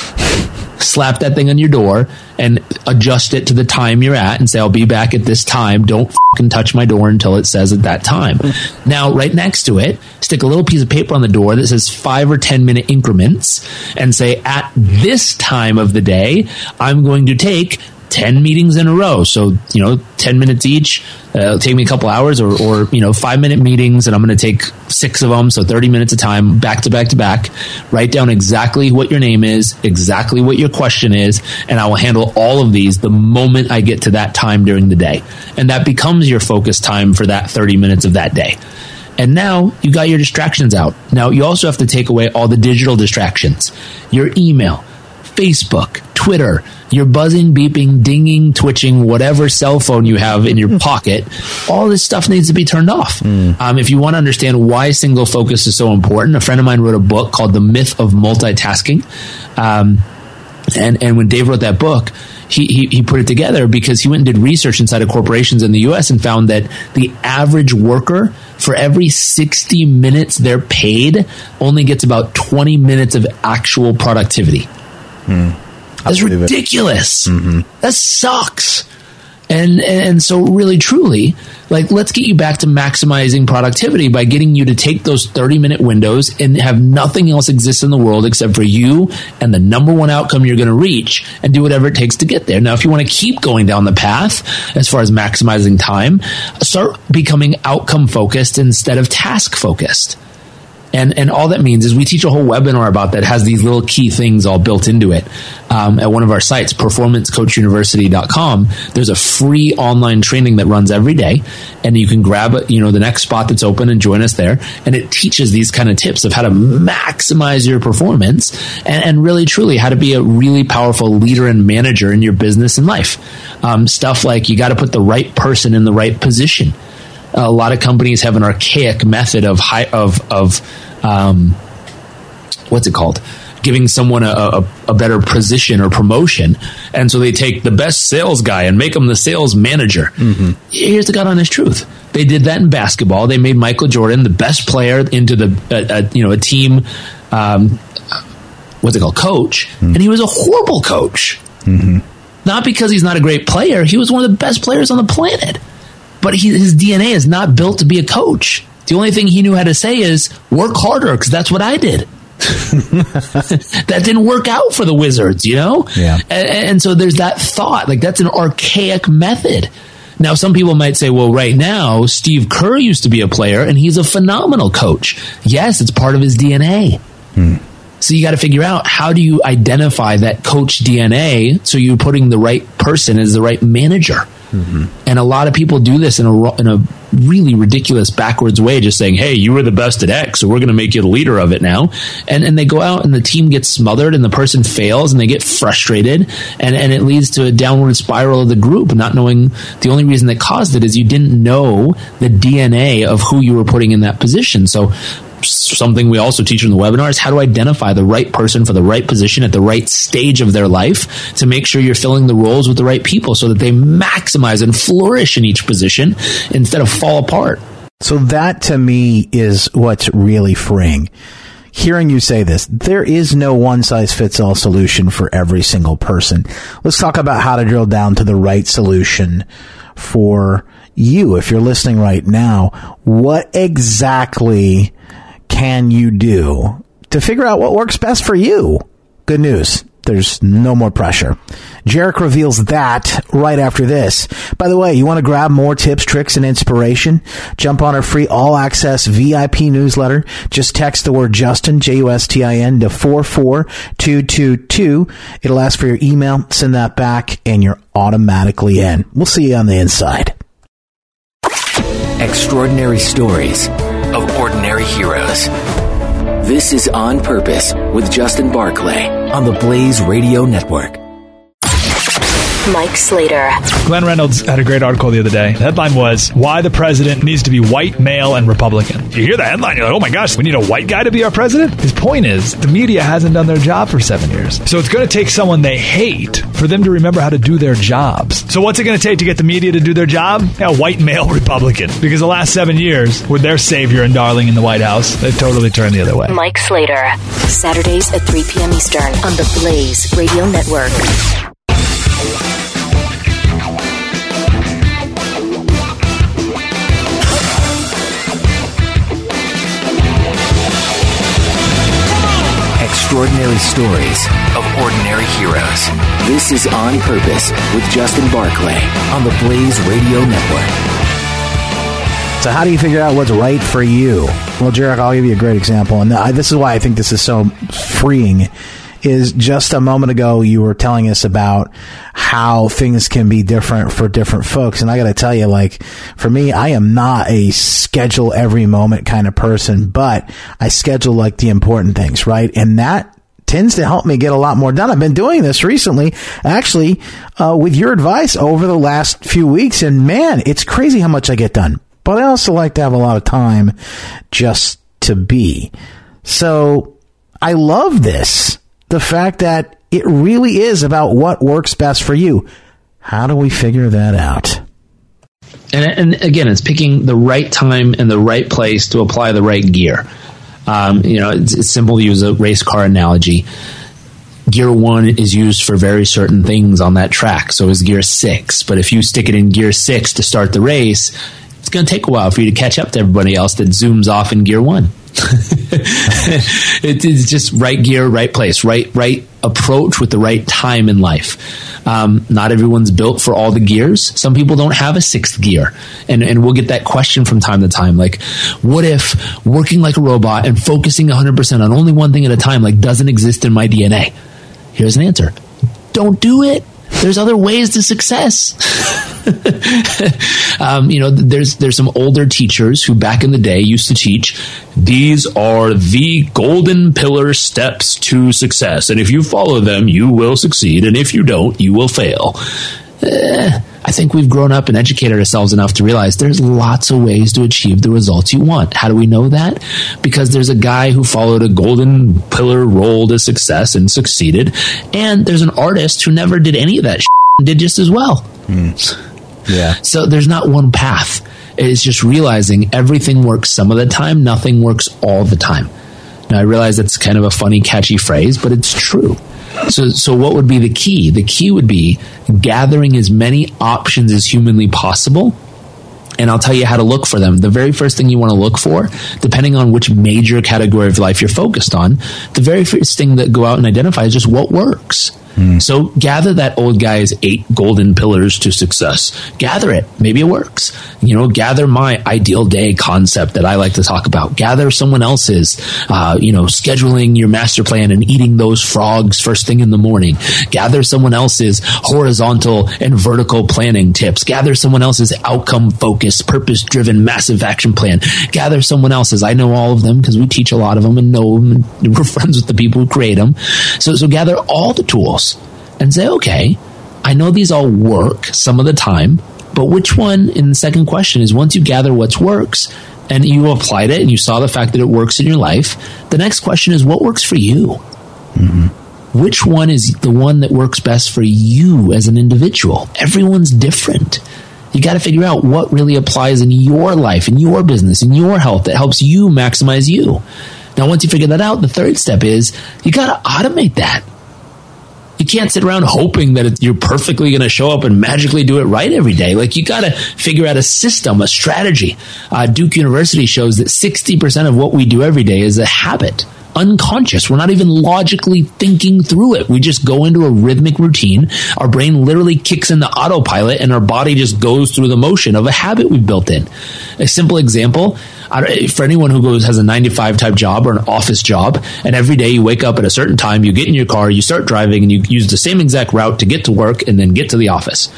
Slap that thing on your door and adjust it to the time you're at and say, I'll be back at this time. Don't fucking touch my door until it says at that time. Now, right next to it, stick a little piece of paper on the door that says five or 10 minute increments and say, at this time of the day, I'm going to take 10 meetings in a row. So, you know, 10 minutes each. Uh, it'll take me a couple hours or, or, you know, five minute meetings and I'm going to take six of them. So 30 minutes of time back to back to back. Write down exactly what your name is, exactly what your question is. And I will handle all of these the moment I get to that time during the day. And that becomes your focus time for that 30 minutes of that day. And now you got your distractions out. Now you also have to take away all the digital distractions, your email, Facebook, Twitter, your buzzing, beeping, dinging, twitching, whatever cell phone you have in your pocket, all this stuff needs to be turned off. Um, if you want to understand why single focus is so important, a friend of mine wrote a book called The Myth of Multitasking. Um, and, and when Dave wrote that book, he, he, he put it together because he went and did research inside of corporations in the US and found that the average worker for every 60 minutes they're paid only gets about 20 minutes of actual productivity. That's ridiculous. That sucks. And, and so really truly, like let's get you back to maximizing productivity by getting you to take those 30 minute windows and have nothing else exist in the world except for you and the number one outcome you're going to reach and do whatever it takes to get there. Now, if you want to keep going down the path as far as maximizing time, start becoming outcome focused instead of task focused. And and all that means is we teach a whole webinar about that has these little key things all built into it. Um, at one of our sites, performancecoachuniversity.com, there's a free online training that runs every day, and you can grab you know the next spot that's open and join us there. And it teaches these kind of tips of how to maximize your performance and, and really truly how to be a really powerful leader and manager in your business and life. Um, stuff like you got to put the right person in the right position a lot of companies have an archaic method of high, of of um, what's it called? Giving someone a, a, a better position or promotion. And so they take the best sales guy and make him the sales manager. Here's the god honest truth. They did that in basketball. They made michael jordan the best player into the uh, uh, you know a team um, what's it called, coach, and he was a horrible coach. Not because he's not a great player, he was one of the best players on the planet. But he, his DNA is not built to be a coach. The only thing he knew how to say is work harder because that's what I did. that didn't work out for the Wizards, you know? Yeah. And, and so there's that thought, like that's an archaic method. Now, some people might say, well, right now, Steve Kerr used to be a player and he's a phenomenal coach. Yes, it's part of his DNA. Hmm. So you got to figure out how do you identify that coach DNA so you're putting the right person as the right manager. And a lot of people do this in a in a really ridiculous backwards way, just saying, "Hey, you were the best at X, so we're going to make you the leader of it now." And and they go out and the team gets smothered, and the person fails, and they get frustrated, and and it leads to a downward spiral of the group, not knowing the only reason that caused it is you didn't know the DNA of who you were putting in that position. So something we also teach in the webinar is how to identify the right person for the right position at the right stage of their life to make sure you're filling the roles with the right people so that they maximize and flourish in each position instead of fall apart. So that to me is what's really freeing. Hearing you say this, there is no one size fits all solution for every single person. Let's talk about how to drill down to the right solution for you. If you're listening right now, what exactly can you do to figure out what works best for you? Good news. There's no more pressure. Jairek reveals that right after this. By the way, you want to grab more tips, tricks, and inspiration? Jump on our free all access VIP newsletter. Just text the word Justin, J-U-S-T-I-N to 44222. It'll ask for your email. Send that back and you're automatically in. We'll see you on the inside. Extraordinary stories of ordinary heroes. This is On Purpose with Justin Barclay on the Blaze Radio Network. Mike Slater. Glenn Reynolds had a great article the other day. The headline was Why the President Needs to Be White, Male, and Republican. You hear the headline, you're like, oh my gosh, we need a white guy to be our president? His point is, the media hasn't done their job for seven years. So it's going to take someone they hate for them to remember how to do their jobs. So what's it going to take to get the media to do their job? A white male Republican. Because the last seven years, with their savior and darling in the White House, they've totally turned the other way. Mike Slater. Saturdays at 3 p.m. Eastern on the Blaze Radio Network. Extraordinary stories of ordinary heroes. This is On Purpose with Justin Barclay on the Blaze Radio Network. So how do you figure out what's right for you? Well, Jairek, I'll give you a great example, and this is why I think this is so freeing. Is just a moment ago you were telling us about how things can be different for different folks, and I got to tell you, like for me, I am not a schedule every moment kind of person, but I schedule like the important things, right? And that tends to help me get a lot more done. I've been doing this recently, actually, uh, with your advice over the last few weeks, and man, it's crazy how much I get done. But I also like to have a lot of time just to be. So I love this. The fact that it really is about what works best for you. How do we figure that out? And, and again, it's picking the right time and the right place to apply the right gear. Um, you know, it's, it's simple to use a race car analogy. Gear one is used for very certain things on that track, so is gear six. But if you stick it in gear six to start the race, it's going to take a while for you to catch up to everybody else that zooms off in gear one. it is just right gear, right place, right right approach with the right time in life. Um, not everyone's built for all the gears. Some people don't have a sixth gear, and and we'll get that question from time to time. Like, what if working like a robot and focusing 100 percent on only one thing at a time like doesn't exist in my DNA? Here's an answer: Don't do it. There's other ways to success. um, you know, there's there's some older teachers who back in the day used to teach these are the golden pillar steps to success, and if you follow them, you will succeed, and if you don't, you will fail. Eh, I think we've grown up and educated ourselves enough to realize there's lots of ways to achieve the results you want. How do we know that? Because there's a guy who followed a golden pillar role to success and succeeded, and there's an artist who never did any of that did just as well. Yeah. So there's not one path. It's just realizing everything works some of the time, nothing works all the time. Now I realize that's kind of a funny, catchy phrase, but it's true. So, so what would be the key? The key would be gathering as many options as humanly possible and I'll tell you how to look for them. The very first thing you want to look for, depending on which major category of life you're focused on, the very first thing that go out and identify is just what works. Mm. So gather that old guy's eight golden pillars to success. Gather it. Maybe it works. You know, gather my ideal day concept that I like to talk about. Gather someone else's, uh, you know, scheduling your master plan and eating those frogs first thing in the morning. Gather someone else's horizontal and vertical planning tips. Gather someone else's outcome focused, purpose driven, massive action plan. Gather someone else's. I know all of them because we teach a lot of them and know them and we're friends with the people who create them. So, so gather all the tools and say, okay, I know these all work some of the time, but which one in the second question is once you gather what works and you applied it and you saw the fact that it works in your life, the next question is what works for you? Mm-hmm. Which one is the one that works best for you as an individual? Everyone's different. You got to figure out what really applies in your life, in your business, in your health that helps you maximize you. Now, once you figure that out, the third step is you got to automate that. You can't sit around hoping that it, you're perfectly going to show up and magically do it right every day. Like you got to figure out a system, a strategy. Uh, Duke University shows that 60% of what we do every day is a habit unconscious. We're not even logically thinking through it. We just go into a rhythmic routine. Our brain literally kicks in the autopilot and our body just goes through the motion of a habit we've built in. A simple example for anyone who goes has a 95 type job or an office job and every day you wake up at a certain time you get in your car you start driving and you use the same exact route to get to work and then get to the office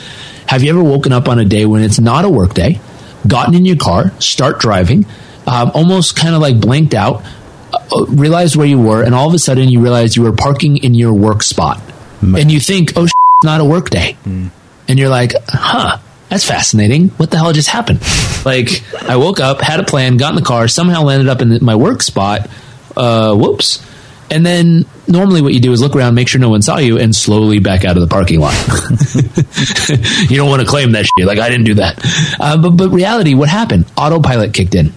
have you ever woken up on a day when it's not a work day gotten in your car start driving um, almost kind of like blanked out realized where you were and all of a sudden you realize you were parking in your work spot and you think oh it's not a work day mm. and you're like huh that's fascinating. What the hell just happened? like, I woke up, had a plan, got in the car, somehow landed up in my work spot. Uh, whoops. And then normally what you do is look around, make sure no one saw you, and slowly back out of the parking lot. you don't want to claim that shit. Like, I didn't do that. Uh, but, but reality, what happened? Autopilot kicked in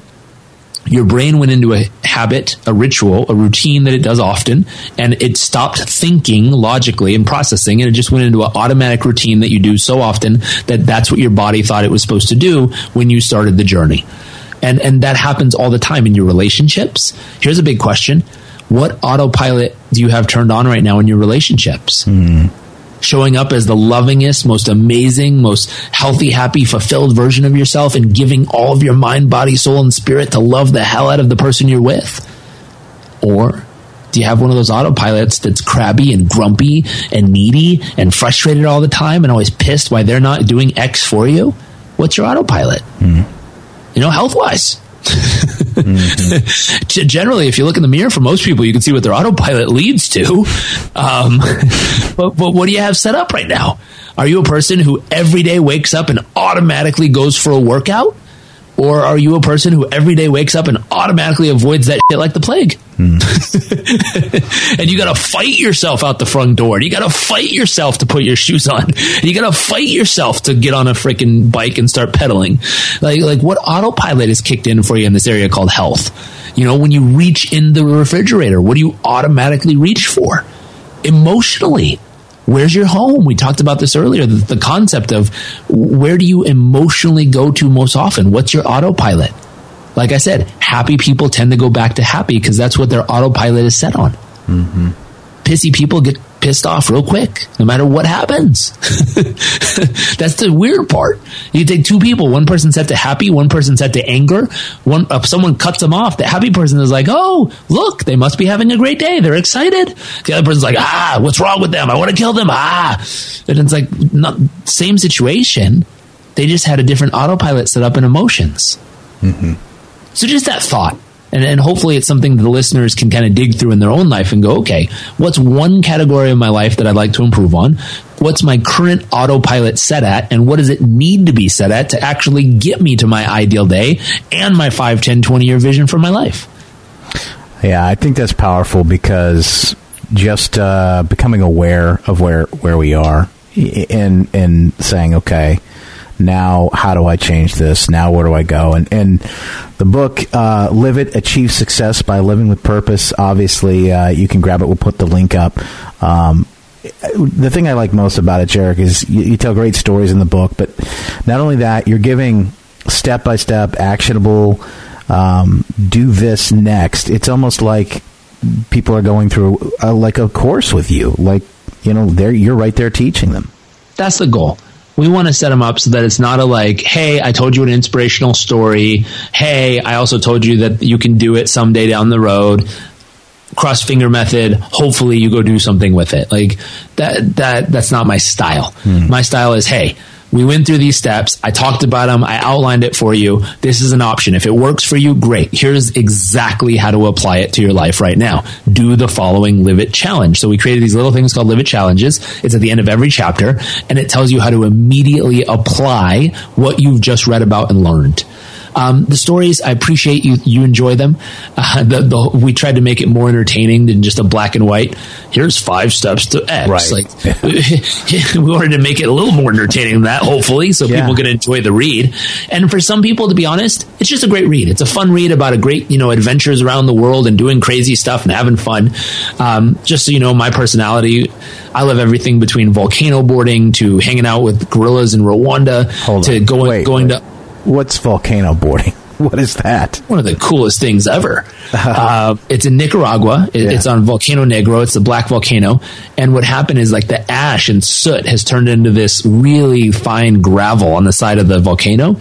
your brain went into a habit, a ritual, a routine that it does often, and it stopped thinking logically and processing, and it just went into an automatic routine that you do so often that that's what your body thought it was supposed to do when you started the journey. And, and that happens all the time in your relationships. Here's a big question. What autopilot do you have turned on right now in your relationships? Mm showing up as the lovingest, most amazing, most healthy, happy, fulfilled version of yourself and giving all of your mind, body, soul, and spirit to love the hell out of the person you're with? Or do you have one of those autopilots that's crabby and grumpy and needy and frustrated all the time and always pissed why they're not doing X for you? What's your autopilot? Mm. You know, health wise mm-hmm. Generally, if you look in the mirror, for most people, you can see what their autopilot leads to. Um, but, but what do you have set up right now? Are you a person who every day wakes up and automatically goes for a workout? Or are you a person who every day wakes up and automatically avoids that shit like the plague? Mm. and you got to fight yourself out the front door. You got to fight yourself to put your shoes on. You got to fight yourself to get on a freaking bike and start pedaling. Like, like what autopilot is kicked in for you in this area called health? You know, when you reach in the refrigerator, what do you automatically reach for? Emotionally, where's your home? We talked about this earlier. The, the, concept of where do you emotionally go to most often? What's your autopilot? Like I said, happy people tend to go back to happy because that's what their autopilot is set on. Mm-hmm. Pissy people get pissed off real quick, no matter what happens. That's the weird part. You take two people, one person set to happy, one person set to anger. One, uh, someone cuts them off. The happy person is like, "Oh, look, they must be having a great day. They're excited." The other person's like, "Ah, what's wrong with them? I want to kill them." Ah, and it's like not same situation. They just had a different autopilot set up in emotions. Mm-hmm. So just that thought. And, and hopefully it's something the listeners can kind of dig through in their own life and go, okay, what's one category of my life that I'd like to improve on? What's my current autopilot set at? And what does it need to be set at to actually get me to my ideal day and my 5, 10, 20 year vision for my life? Yeah, I think that's powerful because just uh, becoming aware of where, where we are and, and saying, okay, Now, how do I change this? Now, where do I go? And and the book, uh, Live It, Achieve Success by Living with Purpose. Obviously, uh, you can grab it. We'll put the link up. Um, the thing I like most about it, Jairek, is you, you tell great stories in the book, but not only that, you're giving step by step, actionable. Um, do this next. It's almost like people are going through a, like a course with you. Like you know, there you're right there teaching them. That's the goal. We want to set them up so that it's not a like, hey, I told you an inspirational story. Hey, I also told you that you can do it someday down the road. Cross finger method. Hopefully, you go do something with it. Like that. That that's not my style. Hmm. My style is, hey, we went through these steps. I talked about them. I outlined it for you. This is an option. If it works for you, great. Here's exactly how to apply it to your life right now. Do the following Live It challenge. So we created these little things called Live It challenges. It's at the end of every chapter and it tells you how to immediately apply what you've just read about and learned. Um, the stories, I appreciate you. You enjoy them. Uh, the, the, we tried to make it more entertaining than just a black and white. Here's five steps to X. Right. Like we wanted to make it a little more entertaining than that, hopefully, so Yeah. people can enjoy the read. And for some people, to be honest, it's just a great read. It's a fun read about a great, you know, adventures around the world and doing crazy stuff and having fun. Um, just so you know, my personality, I love everything between volcano boarding to hanging out with gorillas in Rwanda to on. going Wait, going to What's volcano boarding? What is that? one of the coolest things ever. uh, it's in Nicaragua. It, It's on Volcano Negro. It's the black volcano. And what happened is like the ash and soot has turned into this really fine gravel on the side of the volcano.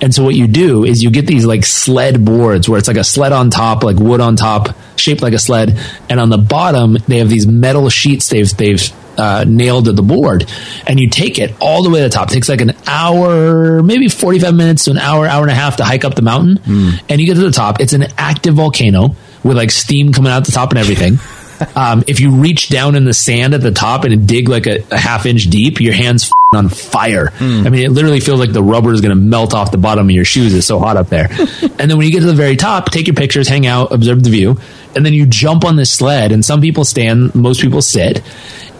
And so what you do is you get these like sled boards where it's like a sled on top, like wood on top, shaped like a sled. And on the bottom, they have these metal sheets they've, they've, uh, nailed to the board and you take it all the way to the top. It takes like an hour, maybe 45 minutes to an hour, hour and a half to hike up the mountain. And you get to the top. It's an active volcano with like steam coming out the top and everything. um, if you reach down in the sand at the top and dig like a, a half inch deep, your hands on fire. I mean, it literally feels like the rubber is going to melt off the bottom of your shoes. It's so hot up there. and then when you get to the very top, take your pictures, hang out, observe the view, and then you jump on this sled. And some people stand, most people sit.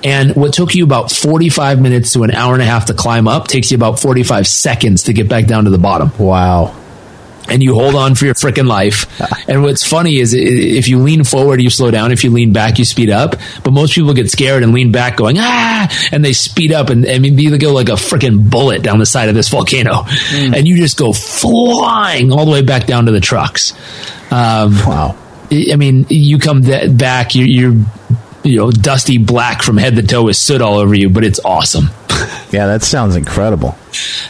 And what took you about 45 minutes to an hour and a half to climb up takes you about 45 seconds to get back down to the bottom. Wow. And you hold on for your freaking life. And what's funny is if you lean forward, you slow down. If you lean back, you speed up. But most people get scared and lean back going, ah, and they speed up and, I mean, they go like a freaking bullet down the side of this volcano. And you just go flying all the way back down to the trucks. Um, wow. I mean, you come th- back, you're, you're, you know, dusty black from head to toe with soot all over you, but it's awesome. Yeah, that sounds incredible.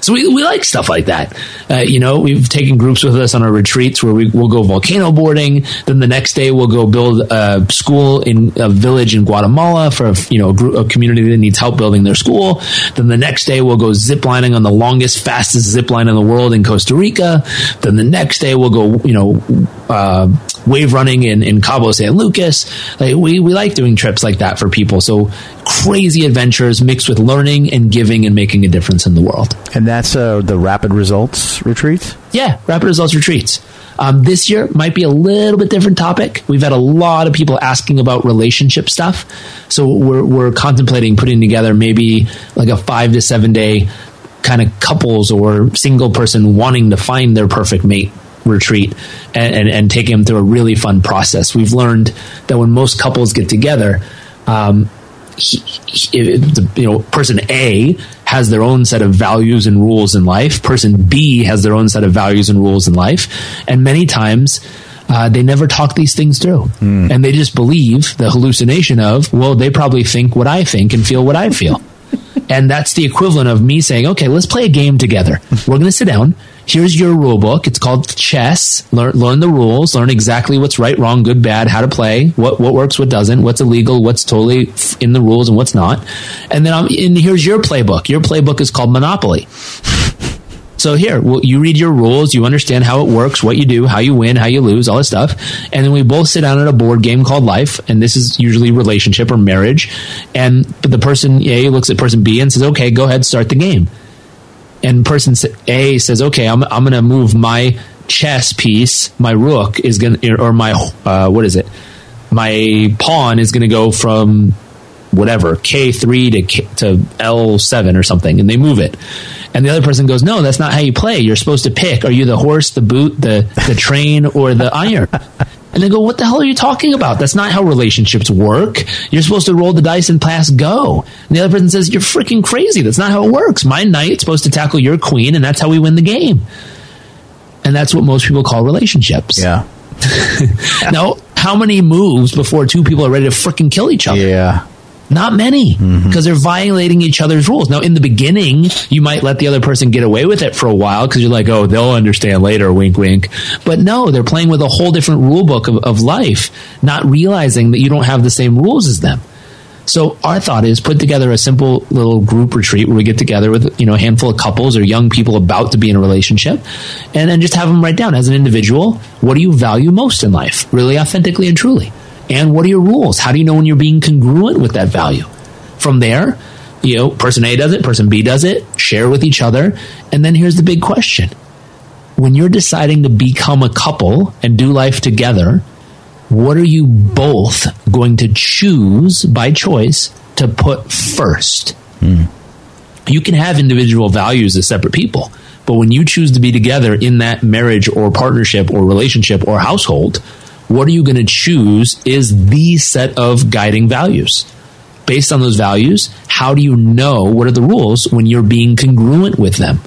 So we, we like stuff like that. Uh, you know, we've taken groups with us on our retreats where we, we'll go volcano boarding. Then the next day we'll go build a school in a village in Guatemala for, you know, a, group, a community that needs help building their school. Then the next day we'll go zip lining on the longest, fastest zip line in the world in Costa Rica. Then the next day we'll go, you know, uh, wave running in, in Cabo San Lucas. Like we, we like doing trips like that for people. So crazy adventures mixed with learning and giving and making a difference in the world. And that's uh, the Rapid Results Retreat? Yeah, rapid results retreats. Um, this year might be a little bit different topic. We've had a lot of people asking about relationship stuff, so we're we're contemplating putting together maybe like a five to seven day kind of couples or single person wanting to find their perfect mate retreat and, and, and taking them through a really fun process. We've learned that when most couples get together, um, he, he, the, you know, person A has their own set of values and rules in life. Person B has their own set of values and rules in life, and many times. Uh, they never talk these things through, and they just believe the hallucination of, well, they probably think what I think and feel what I feel. And that's the equivalent of me saying, okay, let's play a game together. We're going to sit down. Here's your rule book. It's called chess. Learn, learn the rules. Learn exactly what's right, wrong, good, bad, how to play, what, what works, what doesn't, what's illegal, what's totally in the rules and what's not. And then I'm, and here's your playbook. Your playbook is called Monopoly. So here, well, you read your rules, you understand how it works, what you do, how you win, how you lose, all this stuff. And then we both sit down at a board game called life. And this is usually relationship or marriage. And the person A looks at person B and says, okay, go ahead, start the game. And person A says, okay, I'm, I'm going to move my chess piece, my rook is going to, or my, uh, what is it? My pawn is going to go from whatever K3 to K, to L7 or something, and they move it. And the other person goes, no, that's not how you play. You're supposed to pick. Are you the horse, the boot, the, the train, or the iron? And they go, what the hell are you talking about? That's not how relationships work. You're supposed to roll the dice and pass go. And the other person says, you're freaking crazy. That's not how it works. My knight's supposed to tackle your queen, and that's how we win the game. And that's what most people call relationships. Yeah. now, how many moves before two people are ready to freaking kill each other? Yeah. Not many, mm-hmm. because they're violating each other's rules. Now, in the beginning, you might let the other person get away with it for a while because you're like, oh, they'll understand later, wink, wink. But no, they're playing with a whole different rule book of, of life, not realizing that you don't have the same rules as them. So our thought is put together a simple little group retreat where we get together with you know a handful of couples or young people about to be in a relationship, and then just have them write down as an individual what do you value most in life, really authentically and truly, and what are your rules? How do you know when you're being congruent with that value? From there, you know, person A does it, person B does it, share with each other, and then here's the big question: when you're deciding to become a couple and do life together what are you both going to choose by choice to put first? Hmm. You can have individual values as separate people, but when you choose to be together in that marriage or partnership or relationship or household, what are you going to choose is the set of guiding values. Based on those values, how do you know what are the rules when you're being congruent with them?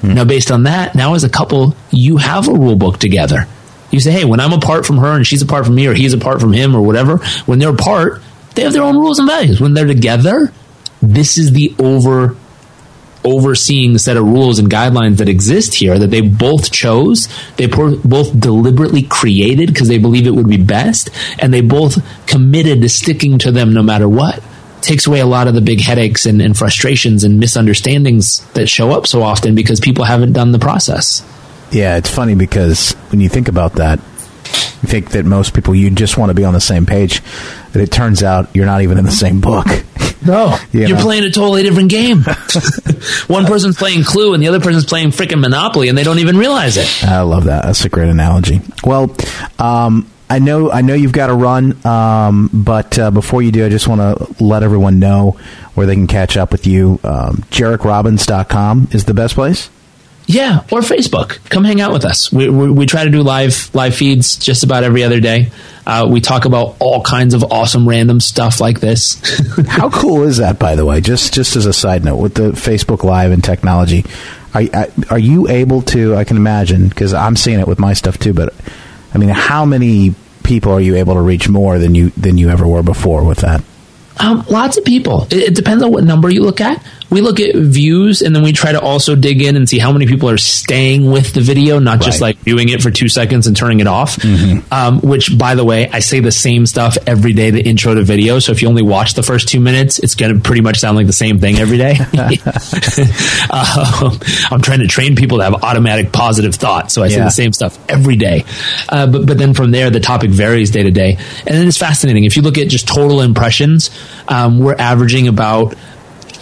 Hmm. Now, based on that, now as a couple, you have a rule book together. You say, hey, when I'm apart from her and she's apart from me or he's apart from him or whatever, when they're apart, they have their own rules and values. When they're together, this is the over overseeing the set of rules and guidelines that exist here that they both chose they both deliberately created because they believe it would be best and they both committed to sticking to them no matter what takes away a lot of the big headaches and, and frustrations and misunderstandings that show up so often because people haven't done the process Yeah, it's funny because when you think about that, you think that most people you just want to be on the same page, but it turns out you're not even in the same book. No, You you're playing a totally different game. One person's playing Clue and the other person's playing freaking Monopoly, and they don't even realize it. I love that. That's a great analogy. Well, um, I know I know you've got to run, um, but uh, before you do, I just want to let everyone know where they can catch up with you. Um, is the best place. Yeah, or Facebook. Come hang out with us. We, we, we try to do live live feeds just about every other day. Uh, we talk about all kinds of awesome random stuff like this. How cool is that, by the way? Just just as a side note, with the Facebook Live and technology, are are you able to? I can imagine because I'm seeing it with my stuff too. But I mean, how many people are you able to reach more than you than you ever were before with that? Um, lots of people. It, it depends on what number you look at. We look at views, and then we try to also dig in and see how many people are staying with the video, not just Right. like viewing it for two seconds and turning it off. Um, which, by the way, I say the same stuff every day. The intro to video. So if you only watch the first two minutes, it's going to pretty much sound like the same thing every day. um, I'm trying to train people to have automatic positive thoughts, so I say Yeah. the same stuff every day. Uh, but but then from there, the topic varies day to day, and then it's fascinating. If you look at just total impressions, um, we're averaging about.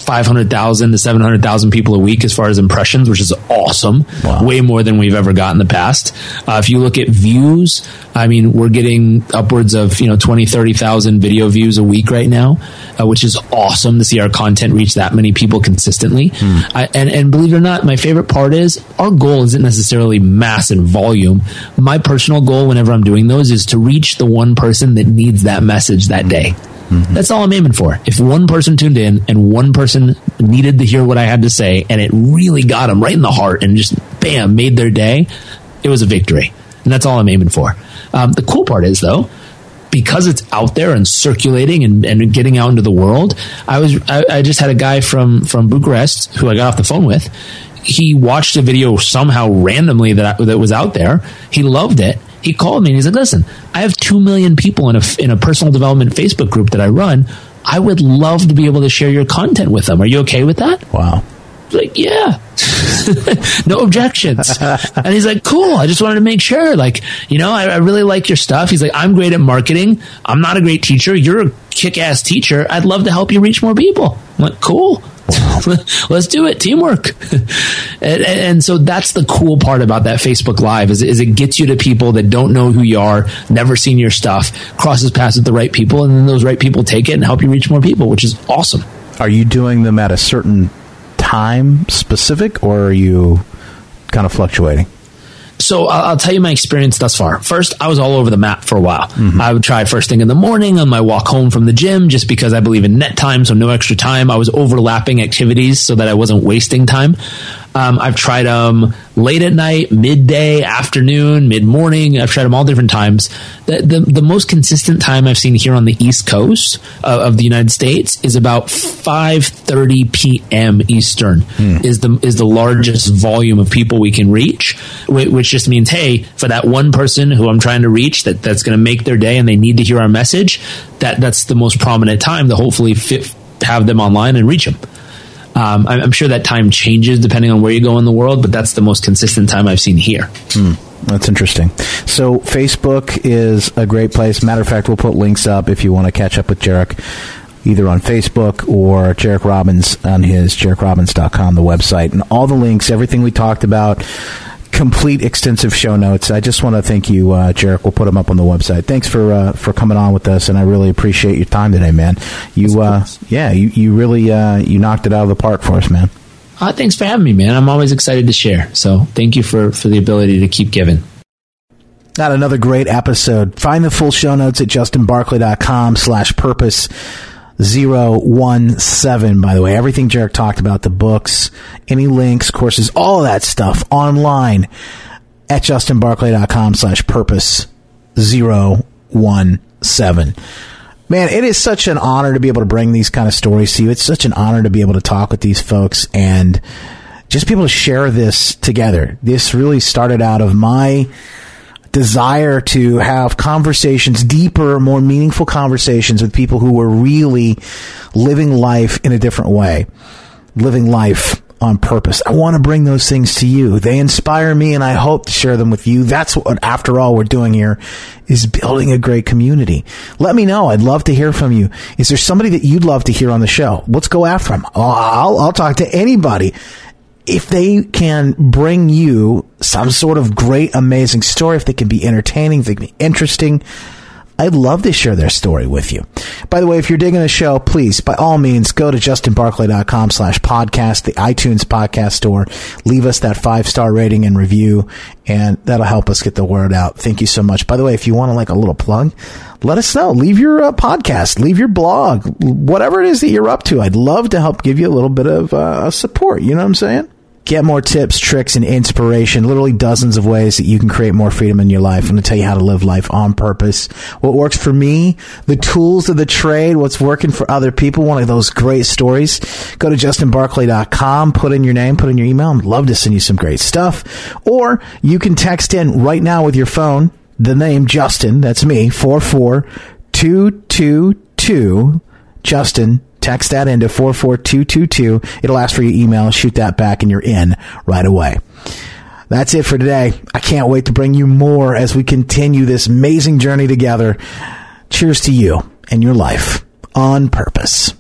500,000 to 700,000 people a week as far as impressions, which is awesome. Way more than we've ever got in the past. Uh, if you look at views, I mean, we're getting upwards of, you know, 20, 30,000 video views a week right now, uh, which is awesome to see our content reach that many people consistently. I, and, and believe it or not, my favorite part is our goal isn't necessarily mass and volume. My personal goal whenever I'm doing those is to reach the one person that needs that message that day. That's all I'm aiming for. If one person tuned in and one person needed to hear what I had to say and it really got them right in the heart and just bam, made their day, it was a victory. And that's all I'm aiming for. Um, the cool part is though, because it's out there and circulating and, and getting out into the world, I was I, I just had a guy from from Bucharest who I got off the phone with. He watched a video somehow randomly that I, that was out there. He loved it. He called me and he's like, "Listen, I have two million people in a in a personal development Facebook group that I run. I would love to be able to share your content with them. Are you okay with that?" Wow. like, yeah, no objections. and he's like, cool. I just wanted to make sure. Like, you know, I, I really like your stuff. He's like, I'm great at marketing. I'm not a great teacher. You're a kick ass teacher. I'd love to help you reach more people. I'm like, cool. Let's do it. Teamwork. and, and, and so that's the cool part about that Facebook Live is, is it gets you to people that don't know who you are, never seen your stuff, crosses paths with the right people, and then those right people take it and help you reach more people, which is awesome. Are you doing them at a certain time specific, or are you kind of fluctuating? So I'll, I'll, tell you my experience thus far. First, I was all over the map for a while. Mm-hmm. I would try first thing in the morning on my walk home from the gym, just because I believe in net time, so no extra time. I was overlapping activities so that I wasn't wasting time. Um, I've tried them late at night, midday, afternoon, mid morning. I've tried them all different times. The, the, the most consistent time I've seen here on the East Coast of, of the United States is about five thirty p.m. Eastern. Hmm. Is the is the largest volume of people we can reach, which just means hey, for that one person who I'm trying to reach that that's going to make their day and they need to hear our message, that that's the most prominent time to hopefully fit, have them online and reach them. Um, I'm sure that time changes depending on where you go in the world, but that's the most consistent time I've seen here. Hmm. That's interesting. So Facebook is a great place. Matter of fact, we'll put links up if you want to catch up with Jairek, either on Facebook or Jairek Robbins on his jairekrobbins.com, the website, and all the links, everything we talked about complete extensive show notes. I just want to thank you, uh, Jairek. We'll put them up on the website. Thanks for uh, for coming on with us, and I really appreciate your time today, man. You, uh, yeah, you you really uh, you knocked it out of the park for us, man. Uh, thanks for having me, man. I'm always excited to share. So thank you for for the ability to keep giving. Not another great episode. Find the full show notes at justinbarclay.com slash purpose. 017, by the way. Everything Jairek talked about, the books, any links, courses, all that stuff online at justinbarclay.com slash purpose 017. Man, it is such an honor to be able to bring these kind of stories to you. It's such an honor to be able to talk with these folks and just be able to share this together. This really started out of my desire to have conversations, deeper, more meaningful conversations with people who were really living life in a different way, living life on purpose. I want to bring those things to you. They inspire me and I hope to share them with you. That's what, after all, we're doing here is building a great community. Let me know. I'd love to hear from you. Is there somebody that you'd love to hear on the show? Let's go after them. I'll, I'll talk to anybody if they can bring you some sort of great, amazing story, if they can be entertaining, if they can be interesting, I'd love to share their story with you. By the way, if you're digging the show, please, by all means, go to justinbarclay.com slash podcast, the iTunes podcast store. Leave us that five star rating and review, and that'll help us get the word out. Thank you so much. By the way, if you want to like a little plug, let us know. Leave your uh, podcast, leave your blog, whatever it is that you're up to. I'd love to help give you a little bit of uh, support. You know what I'm saying? Get more tips, tricks, and inspiration. Literally dozens of ways that you can create more freedom in your life. I'm going to tell you how to live life on purpose. What works for me, the tools of the trade, what's working for other people. One of those great stories. Go to justinbarclay.com, put in your name, put in your email. I'd love to send you some great stuff. Or you can text in right now with your phone the name Justin. That's me, 44222 Justin Text that into 44222. It'll ask for your email. Shoot that back and you're in right away. That's it for today. I can't wait to bring you more as we continue this amazing journey together. Cheers to you and your life on purpose.